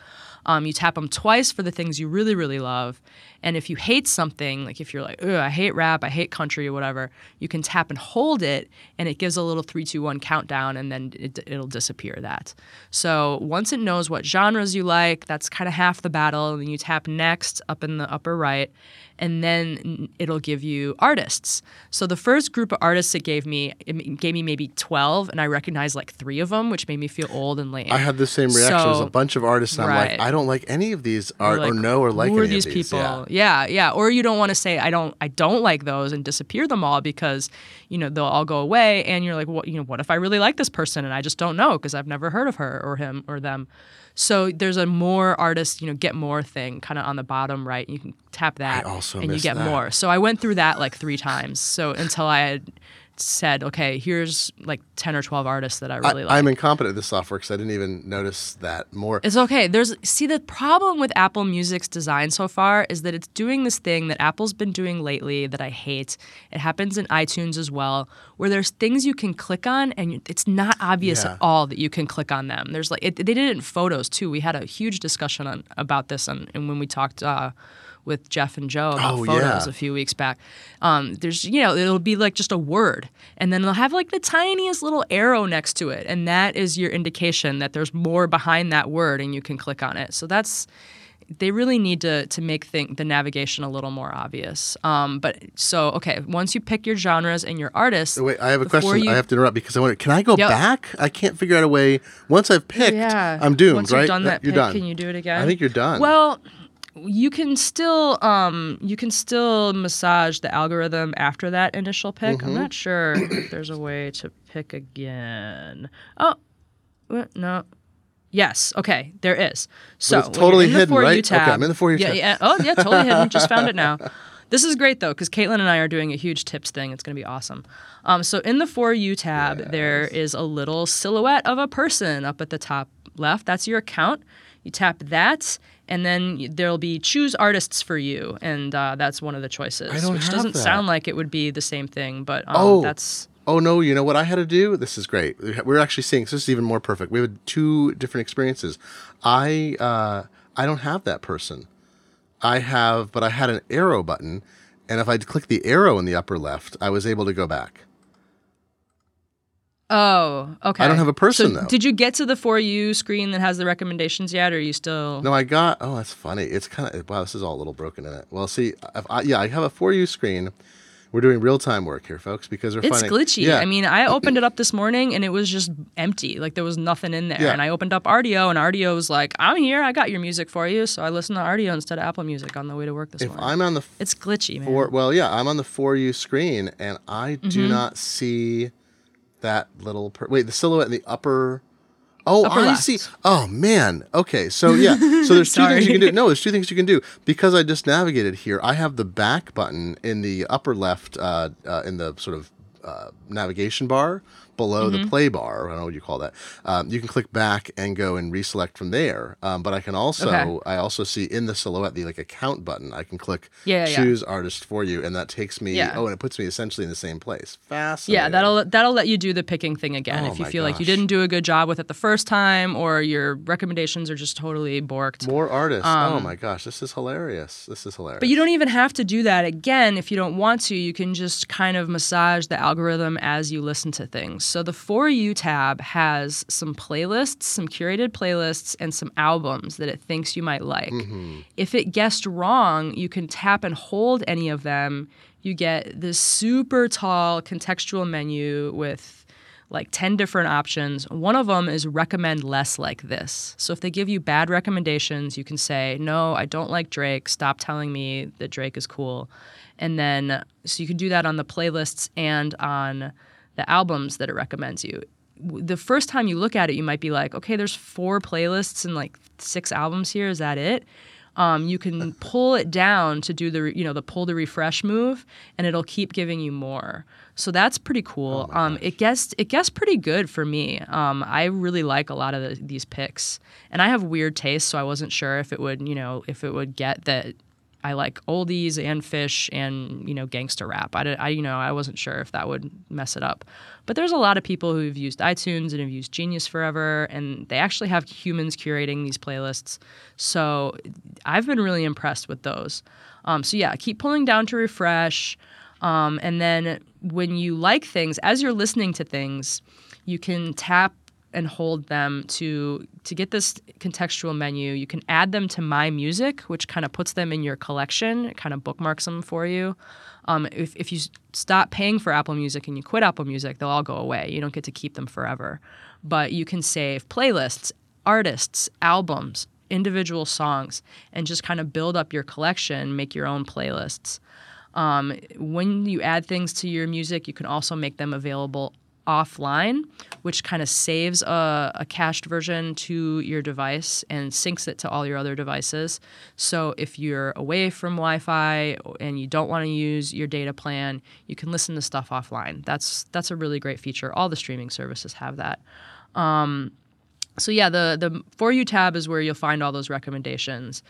S2: Um, you tap them twice for the things you really, really love. And if you hate something, like if you're like, Ugh, I hate rap, I hate country, or whatever, you can tap and hold it, and it gives a little three, two, one countdown, and then it, it'll disappear that. So once it knows what genres you like, that's kind of half the battle. And then you tap next up in the upper right, and then it'll give you artists. So the first group of artists it gave me, it gave me maybe 12, and I recognized like three of them, which made me feel old and lame.
S1: I had the same reaction as
S2: So-
S1: a bunch of artists. And I'm like, I don't like any of these art
S2: You're
S1: or
S2: like,
S1: know or like
S2: who are these
S1: of these.
S2: people?
S1: Yeah.
S2: Yeah. yeah, Or you don't want to say I don't, I don't like those and disappear them all because you know they'll all go away, and you're like, what, you know, what if I really like this person and I just don't know because I've never heard of her or him or them. So there's a more artist, you know, get more thing kind of on the bottom right. You can tap that, and you get
S1: that.
S2: more. So I went through that like three times. So until I had said, okay, here's like ten or twelve artists that I really like.
S1: I, am incompetent at this software because I didn't even notice that more.
S2: It's okay. There's see the problem with Apple Music's design so far is that it's doing this thing that Apple's been doing lately that I hate. It happens in iTunes as well, where there's things you can click on and it's not obvious
S1: Yeah.
S2: at all that you can click on them. There's like it, they did it in photos too. We had a huge discussion on about this and, and when we talked uh, with Jeff and Joe about
S1: Oh,
S2: photos
S1: yeah.
S2: a few weeks back. Um, there's you know it'll be like just a word, and then they'll have like the tiniest little arrow next to it, and that is your indication that there's more behind that word, and you can click on it. So that's they really need to to make thing, the navigation a little more obvious. Um, but so okay, once you pick your genres and your artists,
S1: Wait, I have a question.
S2: you-
S1: I have to interrupt because I want. Can I go
S2: Yep.
S1: back? I can't figure out a way. Once I've picked,
S2: yeah,
S1: I'm doomed.
S2: Once
S1: right?
S2: you've done that,
S1: you're
S2: pick,
S1: done.
S2: Can you do it again?
S1: I think you're done.
S2: Well, you can still um, you can still massage the algorithm after that initial pick.
S1: Mm-hmm.
S2: I'm not sure if there's a way to pick again. Oh, what? no. Yes. Okay. There is. So
S1: it's totally
S2: in the
S1: hidden,
S2: For You
S1: right? Okay, I'm in the For You
S2: yeah,
S1: tab.
S2: Yeah. Oh, yeah. Totally hidden. Just found it now. This is great though, because Caitlin and I are doing a huge tips thing. It's going to be awesome. Um, so in the For You tab, there is a little silhouette of a person up at the top left. That's your account. You tap that, and then there'll be choose artists for you, and uh, that's one of the choices.
S1: I don't
S2: which
S1: have
S2: doesn't
S1: that.
S2: sound like it would be the same thing, but um,
S1: Oh.
S2: that's
S1: Oh no! You know what I had to do? This is great. We're actually seeing. So this is even more perfect. We had two different experiences. I uh, I don't have that person. I have, but I had an arrow button, and if I click the arrow in the upper left, I was able to go back.
S2: Oh okay.
S1: I don't have a person,
S2: So
S1: though.
S2: Did you get to the For You screen that has the recommendations yet, or are you still?
S1: No, I got. Oh, that's funny. It's kind of wow. This is all a little broken in it. Well, see, if I, yeah, I have a for you screen. We're doing real time work here, folks, because we're
S2: It's
S1: finding
S2: glitchy.
S1: Yeah,
S2: I mean, I opened it up this morning and it was just empty. Like there was nothing in there.
S1: Yeah.
S2: And I opened up Rdio and Rdio was like, "I'm here. I got your music for you." So I listened to Rdio instead of Apple Music on the way to work this
S1: if
S2: morning.
S1: I'm on the
S2: it's glitchy, man.
S1: for well, yeah, I'm on the for you screen, and I do
S2: Mm-hmm.
S1: not see that little. Per- Wait, the silhouette in the upper. Oh,
S2: Upper
S1: I
S2: left.
S1: see. Oh man. Okay, so yeah, so there's two things you can do. No, there's two things you can do because I just navigated here. I have the back button in the upper left, uh, uh, in the sort of uh, navigation bar below
S2: Mm-hmm.
S1: the play bar. I don't know what you call that. Um, you can click back and go and reselect from there. Um, but I can also
S2: Okay.
S1: I also see in the silhouette the like account button. I can click
S2: Yeah, yeah.
S1: choose artist for you, and that takes me.
S2: Yeah.
S1: Oh, and it puts me essentially in the same place. Fascinating.
S2: yeah, that'll that'll let you do the picking thing again
S1: Oh
S2: if you feel like you didn't do a good job with it the first time or your recommendations are just totally borked.
S1: more artists. oh my gosh, this is hilarious. This is hilarious.
S2: Um, But you don't even have to do that again if you don't want to. You can just kind of massage the algorithm as you listen to things. So the For You tab has some playlists, some curated playlists, and some albums that it thinks you might like. Mm-hmm. If it guessed wrong, you can tap and hold any of them. You get this super tall contextual menu with like 10 different options. One of them is recommend less like this. So if they give you bad recommendations, you can say, No, I don't like Drake. Stop telling me that Drake is cool. And then, so you can do that on the playlists and on the albums that it recommends you. The first time you look at it, you might be like, Okay, there's four playlists and like six albums here. Is that it? um, you can pull it down to do the you know the pull to refresh move, and it'll keep giving you more. So that's pretty cool. um, it gets it gets pretty good for me. Um, I really like a lot of the, these picks, and I have weird tastes, so I wasn't sure if it would you know if it would get that I like oldies and fish and you know gangster rap. I, I you know I wasn't sure if that would mess it up, but there's a lot of people who've used iTunes and have used Genius forever, and they actually have humans curating these playlists. So I've been really impressed with those. Um, so yeah, keep pulling down to refresh, um, and then when you like things, as you're listening to things, you can tap and hold them to to get this contextual menu. You can add them to My Music, which kind of puts them in your collection. Kind of bookmarks them for you. Um, if, if you stop paying for Apple Music and you quit Apple Music, they'll all go away. You don't get to keep them forever. But you can save playlists, artists, albums, individual songs, and just kind of build up your collection, make your own playlists. Um, when you add things to your music, you can also make them available offline, which kind of saves a, a, cached version to your device and syncs it to all your other devices. So if you're away from Wi Fi and you don't want to use your data plan, you can listen to stuff offline. That's, that's a really great feature. All the streaming services have that. Um, so yeah, the the for you tab is where you'll find all those recommendations.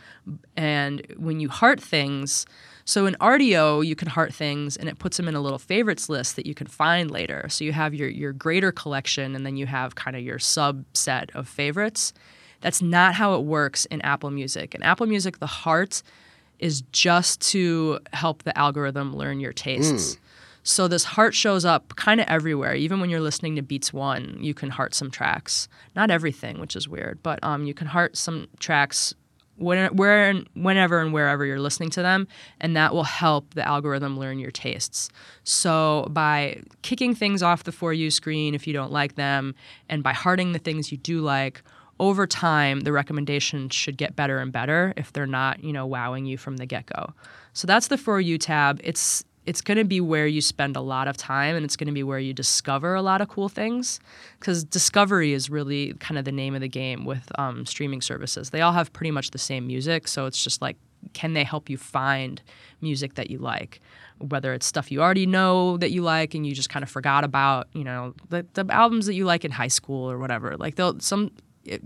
S2: And when you heart things, so in Rdio, you can heart things and it puts them in a little favorites list that you can find later. So you have your, your greater collection and then you have kind of your subset of favorites. That's not how it works in Apple Music. In Apple Music, the heart is just to help the algorithm learn your tastes. Mm. So this heart shows up kind of everywhere. Even when you're listening to Beats One, you can heart some tracks. Not everything, which is weird, but um, you can heart some tracks when, where, whenever and wherever you're listening to them, and that will help the algorithm learn your tastes. So by kicking things off the for you screen if you don't like them, and by hearting the things you do like, over time the recommendations should get better and better if they're not, you know, wowing you from the get-go. So that's the for you tab. It's it's going to be where you spend a lot of time and it's going to be where you discover a lot of cool things because discovery is really kind of the name of the game with um, streaming services. They all have pretty much the same music so it's just like can they help you find music that you like? Whether it's stuff you already know that you like and you just kind of forgot about you know the, the albums that you like in high school or whatever. Like they'll some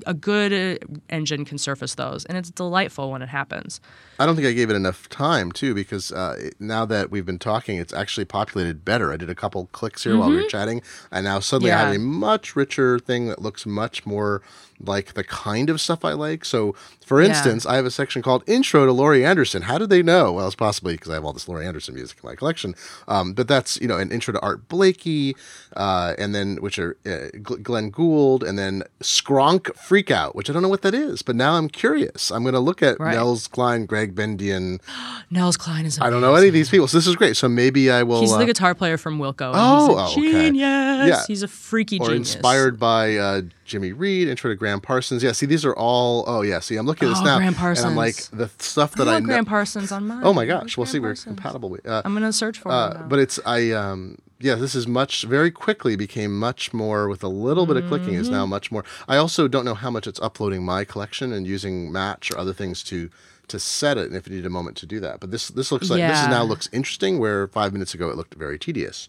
S2: a good uh, engine can surface those, and it's delightful when it happens.
S1: I don't think I gave it enough time too, because uh, now that we've been talking, it's actually populated better. I did a couple clicks here mm-hmm. while we were mm-hmm. chatting, and now suddenly yeah. I have a much richer thing that looks much more like the kind of stuff I like. So, for instance, yeah. I have a section called Intro to Laurie Anderson. How did they know? Well, it's possibly because I have all this Laurie Anderson music in my collection. Um, but that's, you know, an intro to Art Blakey, uh, and then, which are uh, Glenn Gould, and then Skronk Freakout, which I don't know what that is, but now I'm curious. I'm going to look at right. Nels Cline, Gregg Bendian.
S2: Nels Cline is
S1: amazing. I don't know any of these people. So this is great. So maybe I will.
S2: He's
S1: uh,
S2: the guitar player from Wilco.
S1: Oh,
S2: he's a
S1: okay.
S2: genius. Yeah. He's a freaky
S1: or
S2: genius.
S1: inspired by uh, Jimmy Reed, intro to Gram Parsons. Yeah, see, these are all. Oh, yeah. See, I'm looking at this
S2: oh,
S1: now,
S2: Gram Parsons.
S1: and I'm like the stuff that
S2: I,
S1: I
S2: know. Gram Parsons on mine.
S1: Oh my gosh! We'll see. We're compatible.
S2: Uh, I'm gonna search for uh,
S1: But it's I. Um, yeah, this is much very quickly became much more with a little bit of clicking mm-hmm. is now mm-hmm. much more. I also don't know how much it's uploading my collection and using Match or other things to to set it, and if you need a moment to do that. But this this looks like yeah. this is now looks interesting. Where five minutes ago it looked very tedious.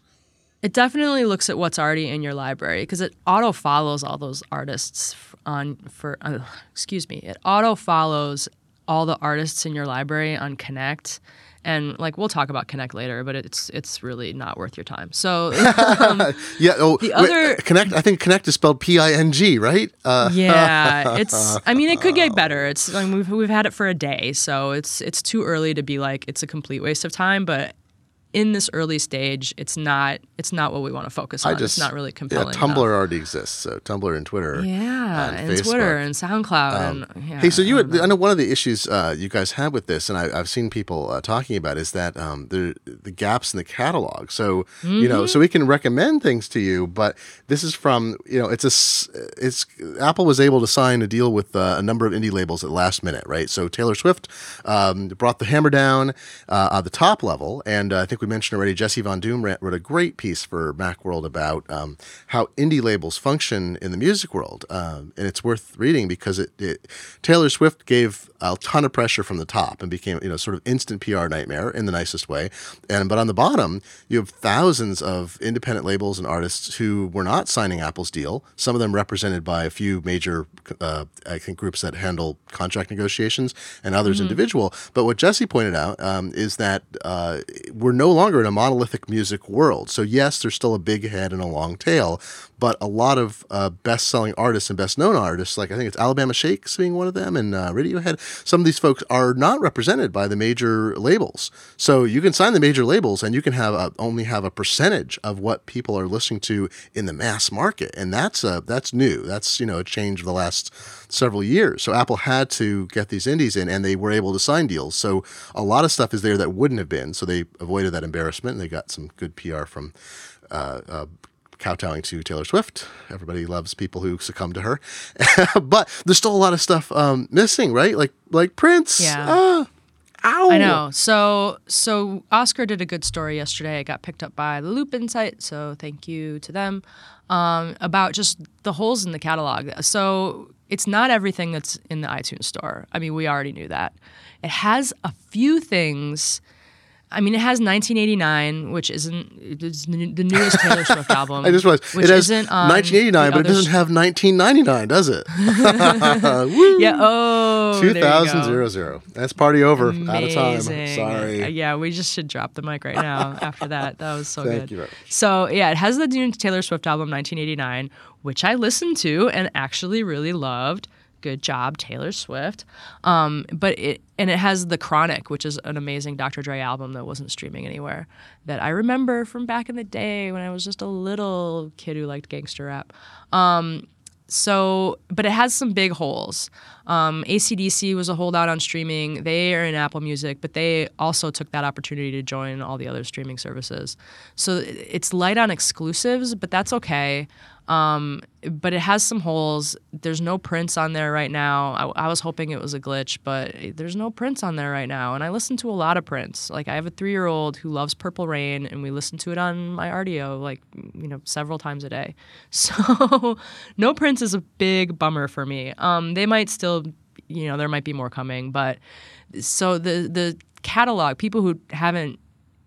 S2: It definitely looks at what's already in your library because it auto follows all those artists on for uh, excuse me. It auto follows all the artists in your library on Connect. And like we'll talk about Connect later, but it's it's really not worth your time. So um,
S1: yeah, oh, the other wait, Connect. I think Connect is spelled P I N G, right?
S2: Uh, yeah, it's. I mean, it could get better. It's. I mean, we've we've had it for a day, so it's it's too early to be like it's a complete waste of time. But in this early stage, it's not it's not what we want to focus on. I just, it's not really compelling.
S1: Yeah, Tumblr enough. already exists. So Tumblr and Twitter.
S2: Yeah,
S1: and,
S2: and Twitter and SoundCloud. Um, and, yeah,
S1: hey, so you, I, I know one of the issues uh, you guys have with this, and I, have seen people uh, talking about, is that um, the the gaps in the catalog. So mm-hmm. you know, so we can recommend things to you, but this is from you know, it's a it's Apple was able to sign a deal with uh, a number of indie labels at last minute, right? So Taylor Swift um, brought the hammer down uh, at the top level, and uh, I think we we mentioned already, Jesse Von Doom wrote a great piece for Macworld about um, how indie labels function in the music world, um, and it's worth reading because it, it, Taylor Swift gave a ton of pressure from the top and became you know sort of instant PR nightmare in the nicest way, and but on the bottom you have thousands of independent labels and artists who were not signing Apple's deal. Some of them represented by a few major, uh, I think, groups that handle contract negotiations, and others mm-hmm. individual. But what Jesse pointed out um, is that uh, we're no longer in a monolithic music world. So yes, there's still a big head and a long tail, but a lot of uh, best-selling artists and best-known artists, like I think it's Alabama Shakes being one of them, and uh, Radiohead. Some of these folks are not represented by the major labels, so you can sign the major labels, and you can have a, only have a percentage of what people are listening to in the mass market, and that's uh, that's new. That's you know a change of the last several years. So Apple had to get these indies in, and they were able to sign deals. So a lot of stuff is there that wouldn't have been. So they avoided that embarrassment, and they got some good PR from. Uh, uh, kowtowing to Taylor Swift. Everybody loves people who succumb to her, but there's still a lot of stuff um, missing, right? Like like Prince.
S2: Yeah.
S1: Ah, ow.
S2: I know. So so Oscar did a good story yesterday. It got picked up by the Loop Insight, so thank you to them. Um, about just the holes in the catalog. So it's not everything that's in the iTunes store. I mean, we already knew that. It has a few things I mean, it has 1989, which isn't it's the newest Taylor Swift album.
S1: I just was. It has um, 1989, but it doesn't have 1999, does it?
S2: yeah. Oh.
S1: 2000. That's party over.
S2: Amazing.
S1: Out of time. Sorry.
S2: Yeah, we just should drop the mic right now. after that, that was so
S1: Thank
S2: good.
S1: You.
S2: So yeah, it has the new Taylor Swift album, 1989, which I listened to and actually really loved good job, Taylor Swift. Um, but it and it has the Chronic, which is an amazing Dr. Dre album that wasn't streaming anywhere. That I remember from back in the day when I was just a little kid who liked gangster rap. Um, so, but it has some big holes. Um, ACDC was a holdout on streaming. They are in Apple Music, but they also took that opportunity to join all the other streaming services. So it's light on exclusives, but that's okay. Um, but it has some holes. There's no Prince on there right now. I, I, was hoping it was a glitch, but there's no Prince on there right now. And I listen to a lot of Prince. Like I have a three year old who loves Purple Rain, and we listen to it on my Rdio like you know several times a day. So no Prince is a big bummer for me. Um, they might still, you know, there might be more coming, but so the the catalog people who haven't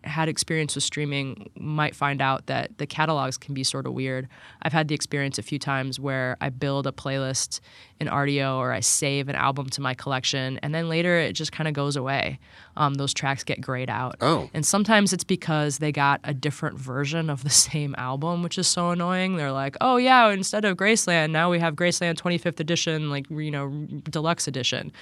S2: had experience with streaming might find out that the catalogs can be sort of weird. I've had the experience a few times where I build a playlist in Rdio or I save an album to my collection, and then later it just kind of goes away. Um, those tracks get grayed out.
S1: Oh.
S2: And sometimes it's because they got a different version of the same album, which is so annoying. They're like, oh, yeah, instead of Graceland, now we have Graceland 25th edition, like, you know, deluxe edition.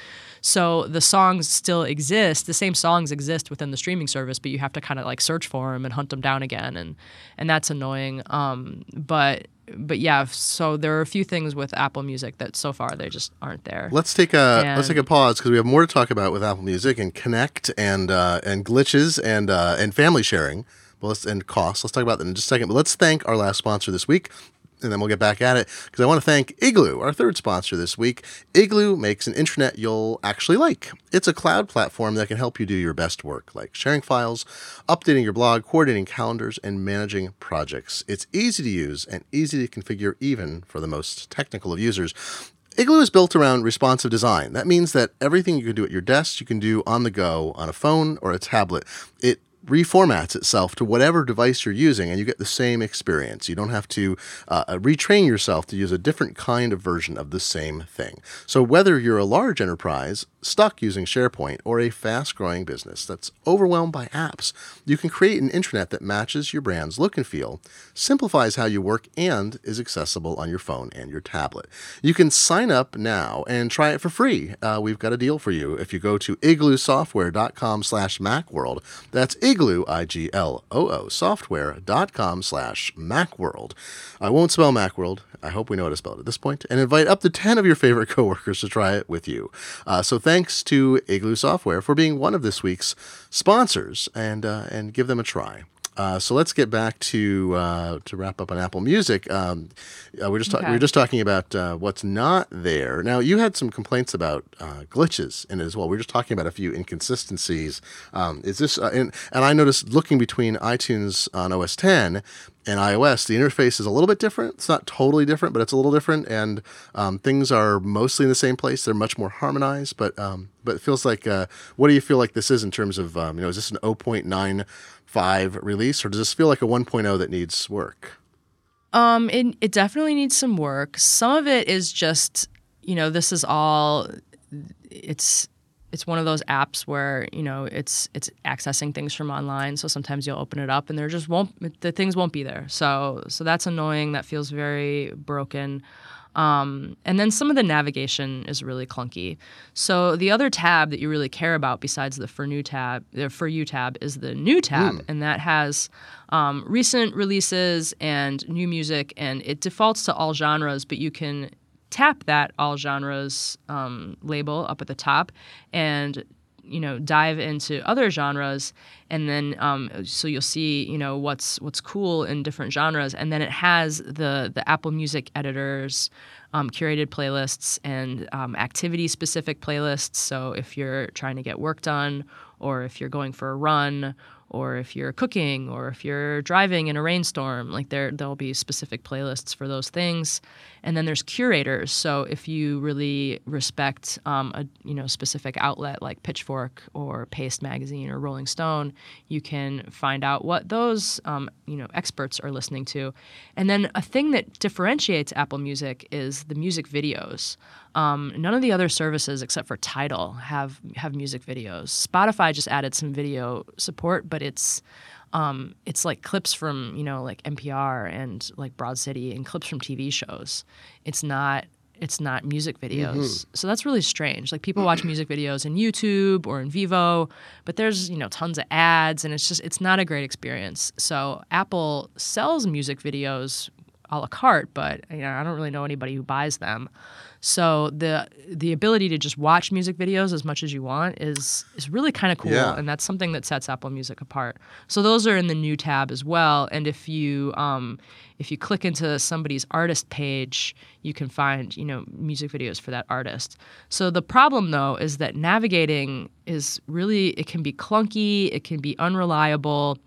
S2: So the songs still exist. The same songs exist within the streaming service, but you have to kind of like search for them and hunt them down again. And, and that's annoying. Um, but but yeah, so there are a few things with Apple Music that so far they just aren't there.
S1: Let's take a and let's take a pause because we have more to talk about with Apple Music and Connect and uh, and glitches and uh, and family sharing. Well, let's and costs. Let's talk about that in just a second. But let's thank our last sponsor this week, and then we'll get back at it because I want to thank Igloo, our third sponsor this week. Igloo makes an intranet you'll actually like. It's a cloud platform that can help you do your best work, like sharing files, updating your blog, coordinating calendars, and managing projects. It's easy to use and easy to configure, even for the most technical of users. Igloo is built around responsive design. That means that everything you can do at your desk, you can do on the go on a phone or a tablet. It reformats itself to whatever device you're using and you get the same experience. You don't have to uh, uh, retrain yourself to use a different kind of version of the same thing. So, whether you're a large enterprise stuck using SharePoint or a fast growing business that's overwhelmed by apps, you can create an intranet that matches your brand's look and feel, simplifies how you work, and is accessible on your phone and your tablet. You can sign up now and try it for free. Uh, we've got a deal for you. If you go to igloosoftware.com slash macworld, that's igloo igloo, software.com slash macworld. I won't spell macworld. I hope we know how to spell it at this point, and invite up to 10 of your favorite coworkers to try it with you. Uh, so thanks to Igloo Software for being one of this week's sponsors, and, uh, and give them a try. Uh, so let's get back to uh, to wrap up on Apple Music. Um, uh, we're just ta- we
S2: Okay.
S1: were just talking about uh, what's not there. Now you had some complaints about uh, glitches in it as well. We are just talking about a few inconsistencies. Um, is this uh, and, and I noticed looking between iTunes on OS 10 and iOS, the interface is a little bit different. It's not totally different, but it's a little different, and um, things are mostly in the same place. They're much more harmonized, but um, but it feels like. Uh, what do you feel like this is in terms of um, you know? Is this an 0.95 release, or does this feel like a 1.0 that needs work?
S2: Um, it it definitely needs some work. Some of it is just, you know, this is all. It's it's one of those apps where you know it's it's accessing things from online. So sometimes you'll open it up and there just won't the things won't be there. So so that's annoying. That feels very broken. Um, and then some of the navigation is really clunky. So the other tab that you really care about besides the for new tab, the for you tab, is the new tab, and that has um, recent releases and new music, and it defaults to all genres, but you can tap that all genres um, label up at the top and you know dive into other genres and then um, so you'll see you know what's what's cool in different genres. And then it has the the apple music editors um, curated playlists and um, activity specific playlists. So if you're trying to get work done or if you're going for a run or if you're cooking or if you're driving in a rainstorm like there there'll be specific playlists for those things and then there's curators. So if you really respect um, a you know specific outlet like pitchfork or paste magazine or rolling stone you can find out what those um, you know experts are listening to. And then a thing that differentiates apple music is the music videos. Um, none of the other services except for Tidal have have music videos. Spotify just added some video support, but it's um, it's like clips from you know like NPR and like Broad City and clips from TV shows. It's not it's not music videos. So that's really strange. Like people watch music videos in YouTube or in Vevo, but there's, you know, tons of ads and it's just it's not a great experience. So Apple sells music videos a la carte, but you know, I don't really know anybody who buys them. So the the ability to just watch music videos as much as you want is is really kind of cool,
S1: Yeah.
S2: and that's something that sets Apple Music apart. So those are in the new tab as well. And if you um, if you click into somebody's artist page, you can find you know music videos for that artist. So the problem though is that navigating is really it can be clunky, it can be unreliable.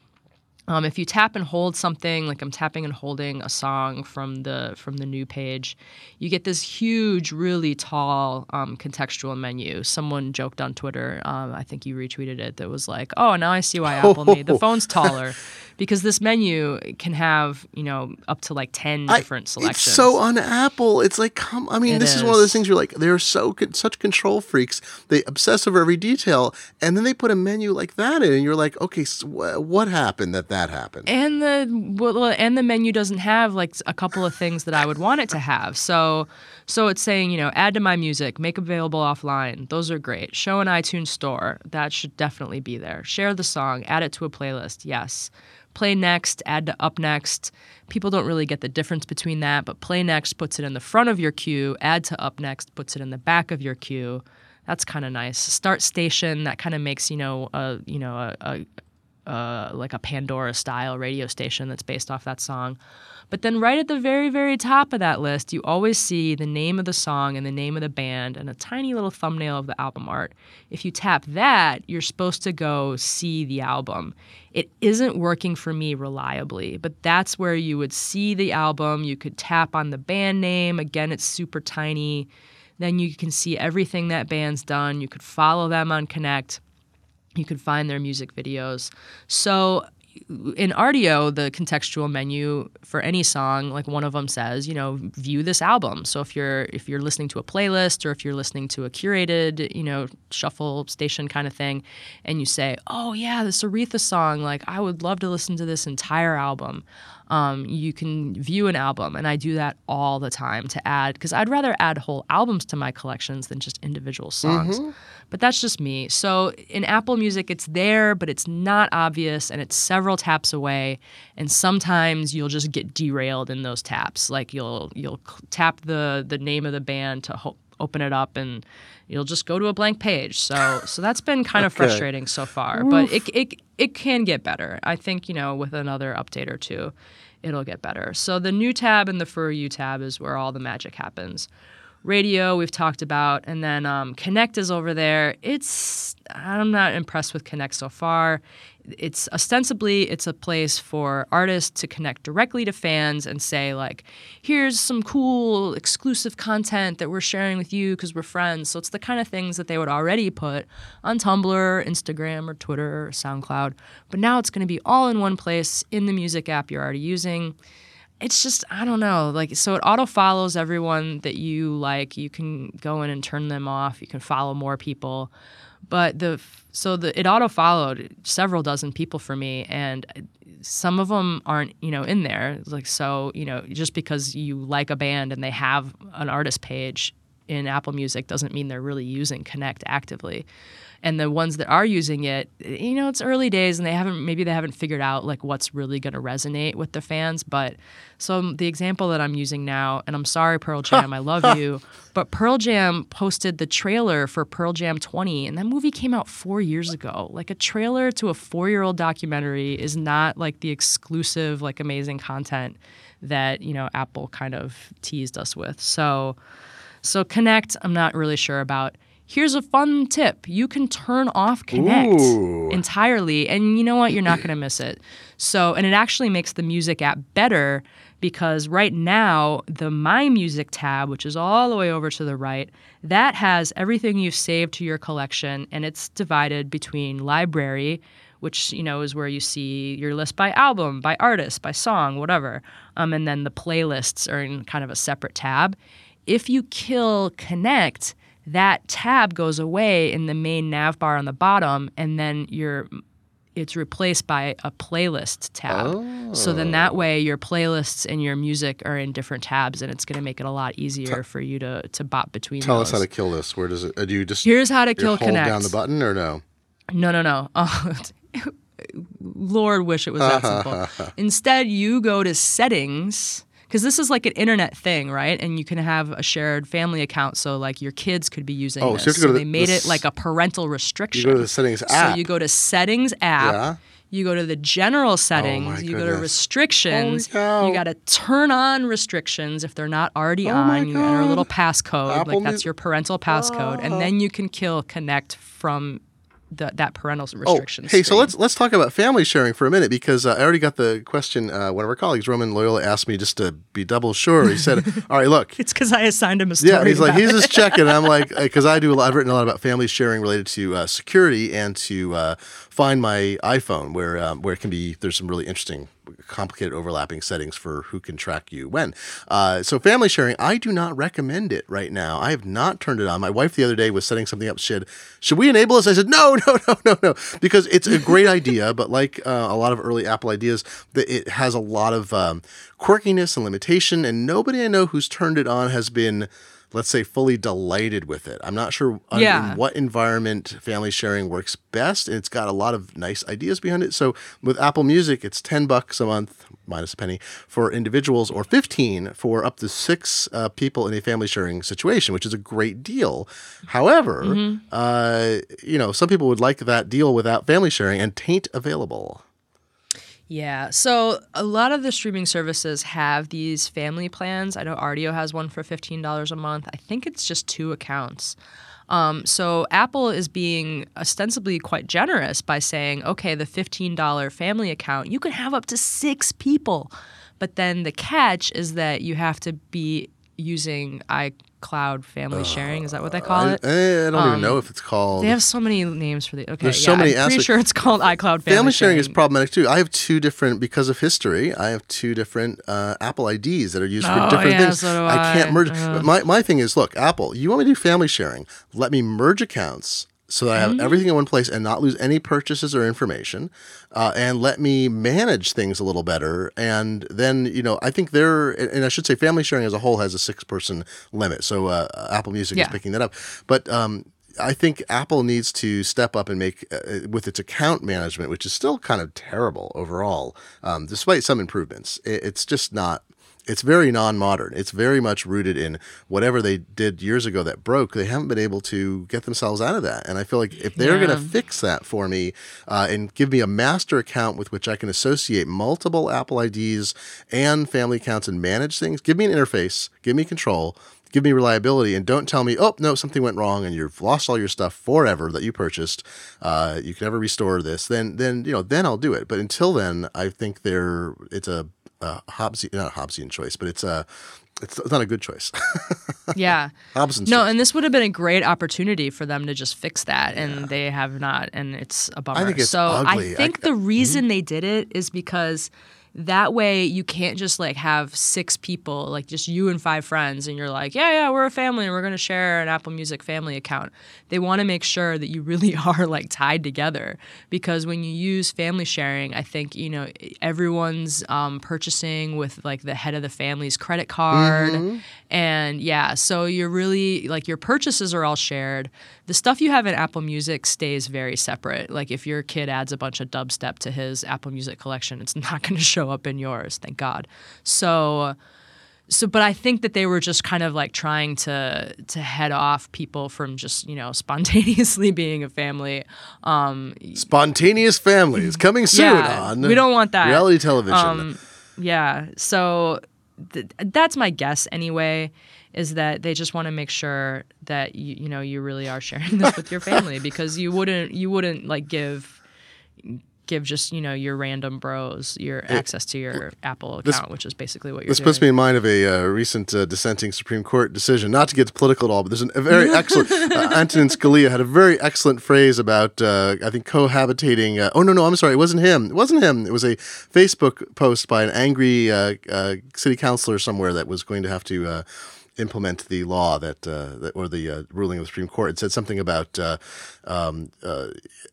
S2: Um, if you tap and hold something, like I'm tapping and holding a song from the from the new page, you get this huge, really tall um, contextual menu. Someone joked on Twitter, um, I think you retweeted it, that was like, "Oh, now I see why Apple made the phones taller," because this menu can have you know up to like ten
S1: I-
S2: different selections.
S1: It's so on Apple. It's like, come. I mean,
S2: It
S1: this is. one of those things you're like, they're so con- such control freaks. They obsess over every detail, and then they put a menu like that in, and you're like, okay, so wh- what happened that that happened?
S2: and the well, and the menu doesn't have like a couple of things that I would want it to have. So so it's saying, you know, add to my music, make available offline. Those are great. Show an iTunes store. That should definitely be there. Share the song, add it to a playlist. Yes. Play next, add to up next. People don't really get the difference between that, but play next puts it in the front of your queue, add to up next puts it in the back of your queue. That's kind of nice. Start station that kind of makes, you know, a you know, a, a uh, like a Pandora style radio station that's based off that song. But then, right at the very, very top of that list, you always see the name of the song and the name of the band and a tiny little thumbnail of the album art. If you tap that, you're supposed to go see the album. It isn't working for me reliably, but that's where you would see the album. You could tap on the band name. Again, it's super tiny. Then you can see everything that band's done. You could follow them on Connect you could find their music videos. So in Rdio, the contextual menu for any song, like one of them says, you know, view this album. So if you're if you're listening to a playlist or if you're listening to a curated, you know, shuffle station kind of thing, and you say, oh yeah, this Aretha song, like I would love to listen to this entire album. Um, you can view an album, and I do that all the time to add because I'd rather add whole albums to my collections than just individual songs. But that's just me. So in Apple Music, it's there, but it's not obvious, and it's several taps away. And sometimes you'll just get derailed in those taps. Like you'll you'll tap the the name of the band to ho- open it up, and you'll just go to a blank page. So so that's been kind of frustrating so far. But it, it it can get better. I think you know with another update or two, it'll get better. So the new tab and the For You tab is where all the magic happens. Radio we've talked about, and then um, Connect is over there. It's I'm not impressed with Connect so far. It's ostensibly it's a place for artists to connect directly to fans and say like, here's some cool exclusive content that we're sharing with you because we're friends. So it's the kind of things that they would already put on Tumblr, Instagram, or Twitter, or SoundCloud. But now it's going to be all in one place in the music app you're already using it's just I don't know like so it auto follows everyone that you like you can go in and turn them off you can follow more people but the so the it auto followed several dozen people for me and some of them aren't you know in there. Like so you know just because you like a band and they have an artist page in Apple Music doesn't mean they're really using Connect actively and the ones that are using it you know it's early days and they haven't maybe they haven't figured out like what's really going to resonate with the fans but so the example that i'm using now and i'm sorry pearl jam i love you but pearl jam posted the trailer for pearl jam 20 and that movie came out four years ago. Like a trailer to a four-year-old documentary is not like the exclusive like amazing content that you know apple kind of teased us with. So so connect i'm not really sure about here's a fun tip. You can turn off connect
S1: Ooh.
S2: entirely and you know what? You're not going to miss it. So and it actually makes the music app better because right now the my music tab which is all the way over to the right that has everything you've saved to your collection and it's divided between library which you know is where you see your list by album by artist by song whatever um, and then the playlists are in kind of a separate tab. If you kill connect that tab goes away in the main nav bar on the bottom, and then you're it's replaced by a playlist tab. So then that way your playlists and your music are in different tabs, and it's going to make it a lot easier for you to to bop between.
S1: Tell
S2: those.
S1: us how to kill this. Where does it? Uh, do you just
S2: Here's how to kill
S1: hold
S2: Connect.
S1: down the button or no?
S2: No, no, no. Oh, Lord, wish it was that simple. Instead, you go to settings because this is like an internet thing, right? And you can have a shared family account, so like your kids could be using
S1: Oh,
S2: this.
S1: so you have to go to
S2: they
S1: the-
S2: made it like a parental restriction.
S1: You go to the settings app.
S2: So you go to settings app.
S1: Yeah.
S2: You go to the general oh settings.
S1: my
S2: you go to restrictions.
S1: Oh, Cow.
S2: You got to turn on restrictions if they're not already
S1: Oh
S2: on. You enter a little passcode,
S1: Apple
S2: like that's your parental passcode, and then ah. you can kill connect from the, that parental
S1: Oh,
S2: restriction.
S1: hey, so let's let's talk about family sharing for a minute because uh, I already got the question. Uh, one of our colleagues, Roman Loyola, asked me just to be double sure. He said, "All right, look,
S2: It's because I assigned him a story.
S1: Yeah, he's like he's
S2: it.
S1: just checking. I'm like because I do a lot. I've written a lot about family sharing related to uh, security and to uh, find my iPhone, where um, where it can be. There's some really interesting, complicated overlapping settings for who can track you when. Uh, so family sharing, I do not recommend it right now. I have not turned it on. My wife the other day was setting something up. She said, "Should we enable this?" I said, "No, no, no, no, no," because it's a great idea, but like uh, a lot of early Apple ideas, that it has a lot of um, quirkiness and limitation, and nobody I know who's turned it on has been let's say fully delighted with it. I'm not sure un-
S2: Yeah.
S1: in what environment family sharing works best. And it's got a lot of nice ideas behind it. So with Apple Music, it's 10 bucks a month minus a penny for individuals or 15 for up to six uh, people in a family sharing situation, which is a great deal. However,
S2: Mm-hmm.
S1: uh, you know, some people would like that deal without family sharing and tain't available.
S2: Yeah. So a lot of the streaming services have these family plans. I know Rdio has one for $15 a month. I think it's just two accounts. Um, so Apple is being ostensibly quite generous by saying, okay, the $15 family account, you can have up to six people. But then the catch is that you have to be using iCloud family uh, sharing. Is that what they call
S1: I,
S2: it?
S1: Eh, I don't even know um, if it's called.
S2: They have so many names for the. Okay,
S1: There's
S2: yeah,
S1: so many
S2: I'm pretty
S1: aspects.
S2: sure it's called iCloud family,
S1: Family sharing is problematic too. I have two different because of history. I have two different uh, Apple IDs that are used for
S2: Oh,
S1: different
S2: yeah,
S1: things.
S2: so do
S1: can't merge. But my my thing is, look, Apple, you want me to do family sharing? Let me merge accounts so that I
S2: Mm-hmm.
S1: have everything in one place and not lose any purchases or information, uh, and let me manage things a little better. And then you know, I think they're and I should say, family sharing as a whole has a six person limit. So uh, Apple Music is picking that up, but. Um, I think Apple needs to step up and make uh, with its account management, which is still kind of terrible overall, um, despite some improvements. It, it's just not. It's very non-modern. It's very much rooted in whatever they did years ago that broke. They haven't been able to get themselves out of that. And I feel like if they're
S2: Yeah.
S1: going to fix that for me uh, and give me a master account with which I can associate multiple Apple IDs and family accounts and manage things, give me an interface, give me control. Give me reliability and don't tell me, oh, no, something went wrong and you've lost all your stuff forever that you purchased. Uh, you can never restore this. Then, then you know, then I'll do it. But until then, I think there it's a, a Hobbesian, not a Hobbesian choice, but it's a, it's, it's not a good choice.
S2: Yeah.
S1: Hobson's
S2: No,
S1: choice.
S2: and this would have been a great opportunity for them to just fix that, and they have not, and it's a bummer.
S1: think it's
S2: so
S1: ugly.
S2: I
S1: I- uh, mm-hmm.
S2: think the reason they did it is because that way you can't just like have six people, like just you and five friends, and you're like, yeah, yeah, we're a family, and we're gonna share an Apple Music family account. They want to make sure that you really are like tied together because when you use family sharing, I think you know everyone's um, purchasing with like the head of the family's credit card,
S1: Mm-hmm.
S2: and yeah, so you're really like your purchases are all shared. The stuff you have in Apple Music stays very separate. Like if your kid adds a bunch of dubstep to his Apple Music collection, it's not going to show up in yours, thank God. So so but I think that they were just kind of like trying to to head off people from just, you know, spontaneously being a family. Um
S1: Spontaneous families coming soon
S2: Yeah,
S1: on.
S2: we don't want that.
S1: Reality television.
S2: Um, yeah. So th- that's my guess anyway. Is that they just want to make sure that you you know you really are sharing this with your family because you wouldn't you wouldn't like give give just you know your random bros your access to your Apple account, which is basically what you're
S1: This
S2: doing.
S1: puts me in mind of a uh, recent uh, dissenting Supreme Court decision. Not to get political at all, but there's an, a very excellent. Uh, Antonin Scalia had a very excellent phrase about, uh, I think, cohabitating. Uh, oh no, no, I'm sorry, it wasn't him. It wasn't him. It was a Facebook post by an angry uh, uh, city councilor somewhere that was going to have to. Uh, implement the law that, uh, that or the uh, ruling of the Supreme Court. It said something about uh, um, uh,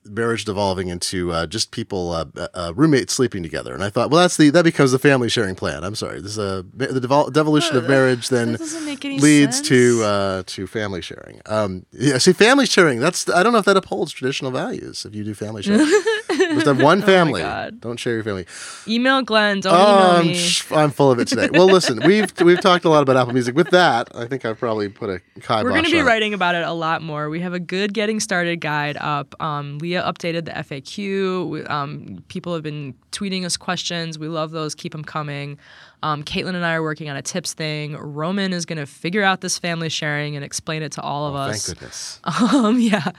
S1: marriage devolving into uh, just people uh, uh, roommates sleeping together, and I thought, well, that's the that becomes the family sharing plan. I'm sorry, this is a the devol- devolution of marriage then
S2: that doesn't make any
S1: leads to
S2: sense.
S1: uh, to family sharing. Um, yeah, see, family sharing. That's I don't know if that upholds traditional values. If you do family sharing, just have one family.
S2: Oh.
S1: Don't share your family.
S2: email Glenn. Don't
S1: Oh,
S2: email
S1: I'm,
S2: me.
S1: I'm full of it today. Well, listen, we've we've talked a lot about Apple Music. With that, I think I've probably put a kibosh
S2: We're going to be
S1: it.
S2: writing about it a lot more. We have a good getting started guide up. Um, Leah updated the FAQ. We, um, people have been tweeting us questions. We love those. Keep them coming. Um, Caitlin and I are working on a tips thing. Roman is going to figure out this family sharing and explain it to all of
S1: Oh, Thank
S2: us.
S1: goodness.
S2: Um, yeah,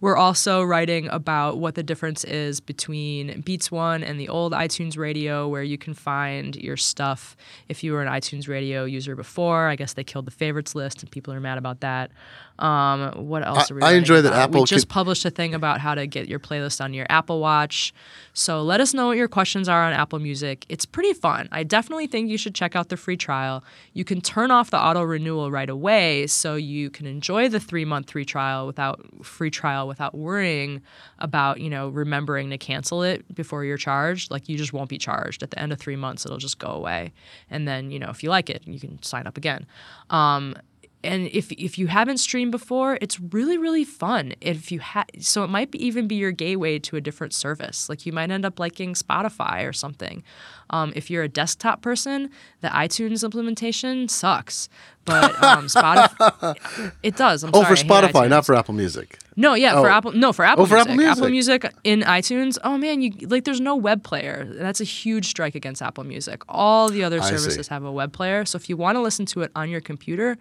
S2: we're also writing about what the difference is between Beats One and the old iTunes Radio, where you can find your stuff if you were an iTunes Radio user before. I guess they killed the favorites list, and people are mad about that. Um, what else
S1: I-
S2: are we?
S1: I enjoy that
S2: about?
S1: Apple
S2: We just
S1: could-
S2: published a thing about how to get your playlist on your Apple Watch. So let us know what your questions are on Apple Music. It's pretty fun. I definitely think you should check out the free trial. You can turn off the auto renewal right away so you can enjoy the 3-month free trial without free trial without worrying about, you know, remembering to cancel it before you're charged. Like you just won't be charged. At the end of 3 months it'll just go away. And then, you know, if you like it, you can sign up again. Um, and if if you haven't streamed before, it's really really fun. If you ha- so it might be even be your gateway to a different service. Like you might end up liking Spotify or something. Um, if you're a desktop person, the iTunes implementation sucks, but um, Spotify it does. I'm
S1: Oh,
S2: sorry,
S1: for Spotify, not for Apple Music.
S2: No, yeah, for
S1: Oh.
S2: Apple. No, for Apple.
S1: Oh, for
S2: Music.
S1: Apple Music.
S2: Music in iTunes. Oh man, you like. There's no web player. That's a huge strike against Apple Music. All the other services have a web player. So if you want to listen to it on your computer,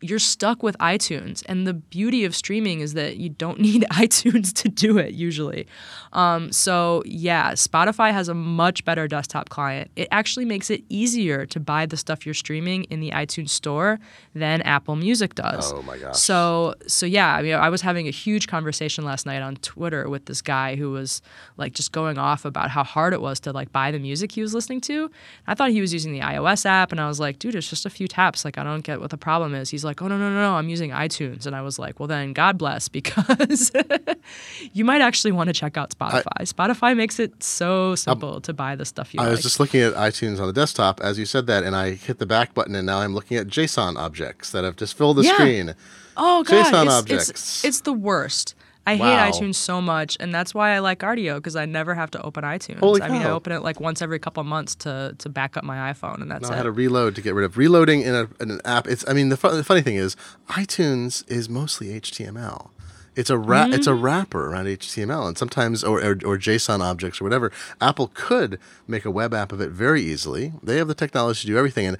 S2: you're stuck with iTunes. And the beauty of streaming is that you don't need iTunes to do it usually. Um, so yeah, Spotify has a much better desktop client. It actually makes it easier to buy the stuff you're streaming in the iTunes store than Apple Music does.
S1: Oh my gosh.
S2: So so yeah, I mean, I was having a huge conversation last night on Twitter with this guy who was like just going off about how hard it was to like buy the music he was listening to. I thought he was using the iOS app, and I was like, dude, it's just a few taps. Like I don't get what the problem is. He's like, oh no no no no, I'm using iTunes, and I was like, well then God bless because you might actually want to check out Spotify. Spotify makes it so simple to buy the stuff you
S1: I
S2: like.
S1: was just looking at iTunes on the desktop as you said that, and I hit the back button, and now I'm looking at JSON objects that have just filled the
S2: Yeah.
S1: screen.
S2: Oh god,
S1: JSON
S2: it's,
S1: objects.
S2: It's, it's the worst. I
S1: Wow.
S2: hate iTunes so much, and that's why I like Rdio because I never have to open iTunes.
S1: Holy
S2: I mean, I open it like once every couple of months to to back up my iPhone, and that's it.
S1: had to reload to get rid of reloading in, a, in an app. It's I mean the, fu- the funny thing is iTunes is mostly HTML. It's a ra- it's a mm. wrapper around HTML and sometimes or, or or JSON objects or whatever. Apple could make a web app of it very easily. They have the technology to do everything and.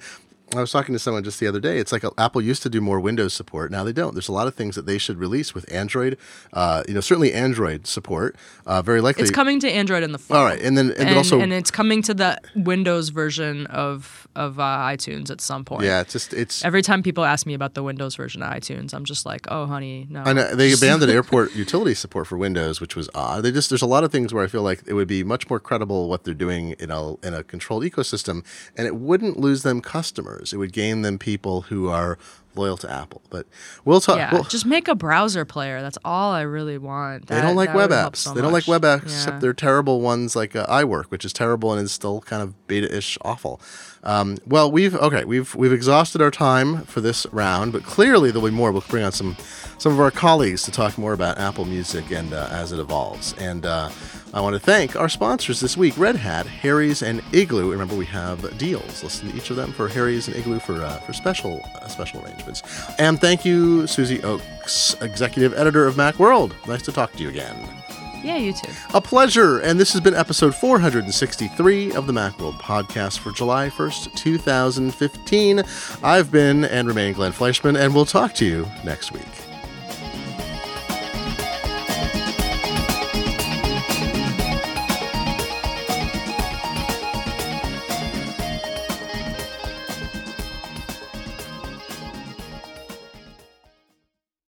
S1: I was talking to someone just the other day. It's like uh, Apple used to do more Windows support. Now they don't. There's a lot of things that they should release with Android. Uh, you know, certainly Android support. Uh, very likely.
S2: It's coming to Android in the fall.
S1: All right, and then and,
S2: and,
S1: then also
S2: and it's coming to the Windows version of of uh, iTunes at some point.
S1: yeah, it's just it's
S2: Every time people ask me about the Windows version of iTunes, I'm just like, oh, honey, no.
S1: Know they abandoned airport utility support for Windows, which was odd. They just there's a lot of things where I feel like it would be much more credible what they're doing in a in a controlled ecosystem, and it wouldn't lose them customers. It would gain them people who are loyal to Apple. But we'll talk.
S2: Yeah,
S1: we'll-
S2: just make a browser player. That's all I really want.
S1: they don't like web apps.
S2: so
S1: they don't like web apps,
S2: Yeah.
S1: except they're terrible ones like uh, iWork, which is terrible and is still kind of beta-ish awful. Um, well, we've okay, we've we've exhausted our time for this round, but clearly there'll be more. We'll bring on some some of our colleagues to talk more about Apple Music and uh, as it evolves. And uh, I want to thank our sponsors this week: Red Hat, Harry's, and Igloo. Remember, we have deals. Listen to each of them for Harry's and Igloo for uh, for special uh, special arrangements. And thank you, Susie Ochs, executive editor of Macworld. Nice to talk to you again.
S2: Yeah, you too.
S1: A pleasure. And this has been episode 463 of the Macworld podcast for July 1st, 2015. I've been and remain Glenn Fleishman, and we'll talk to you next week.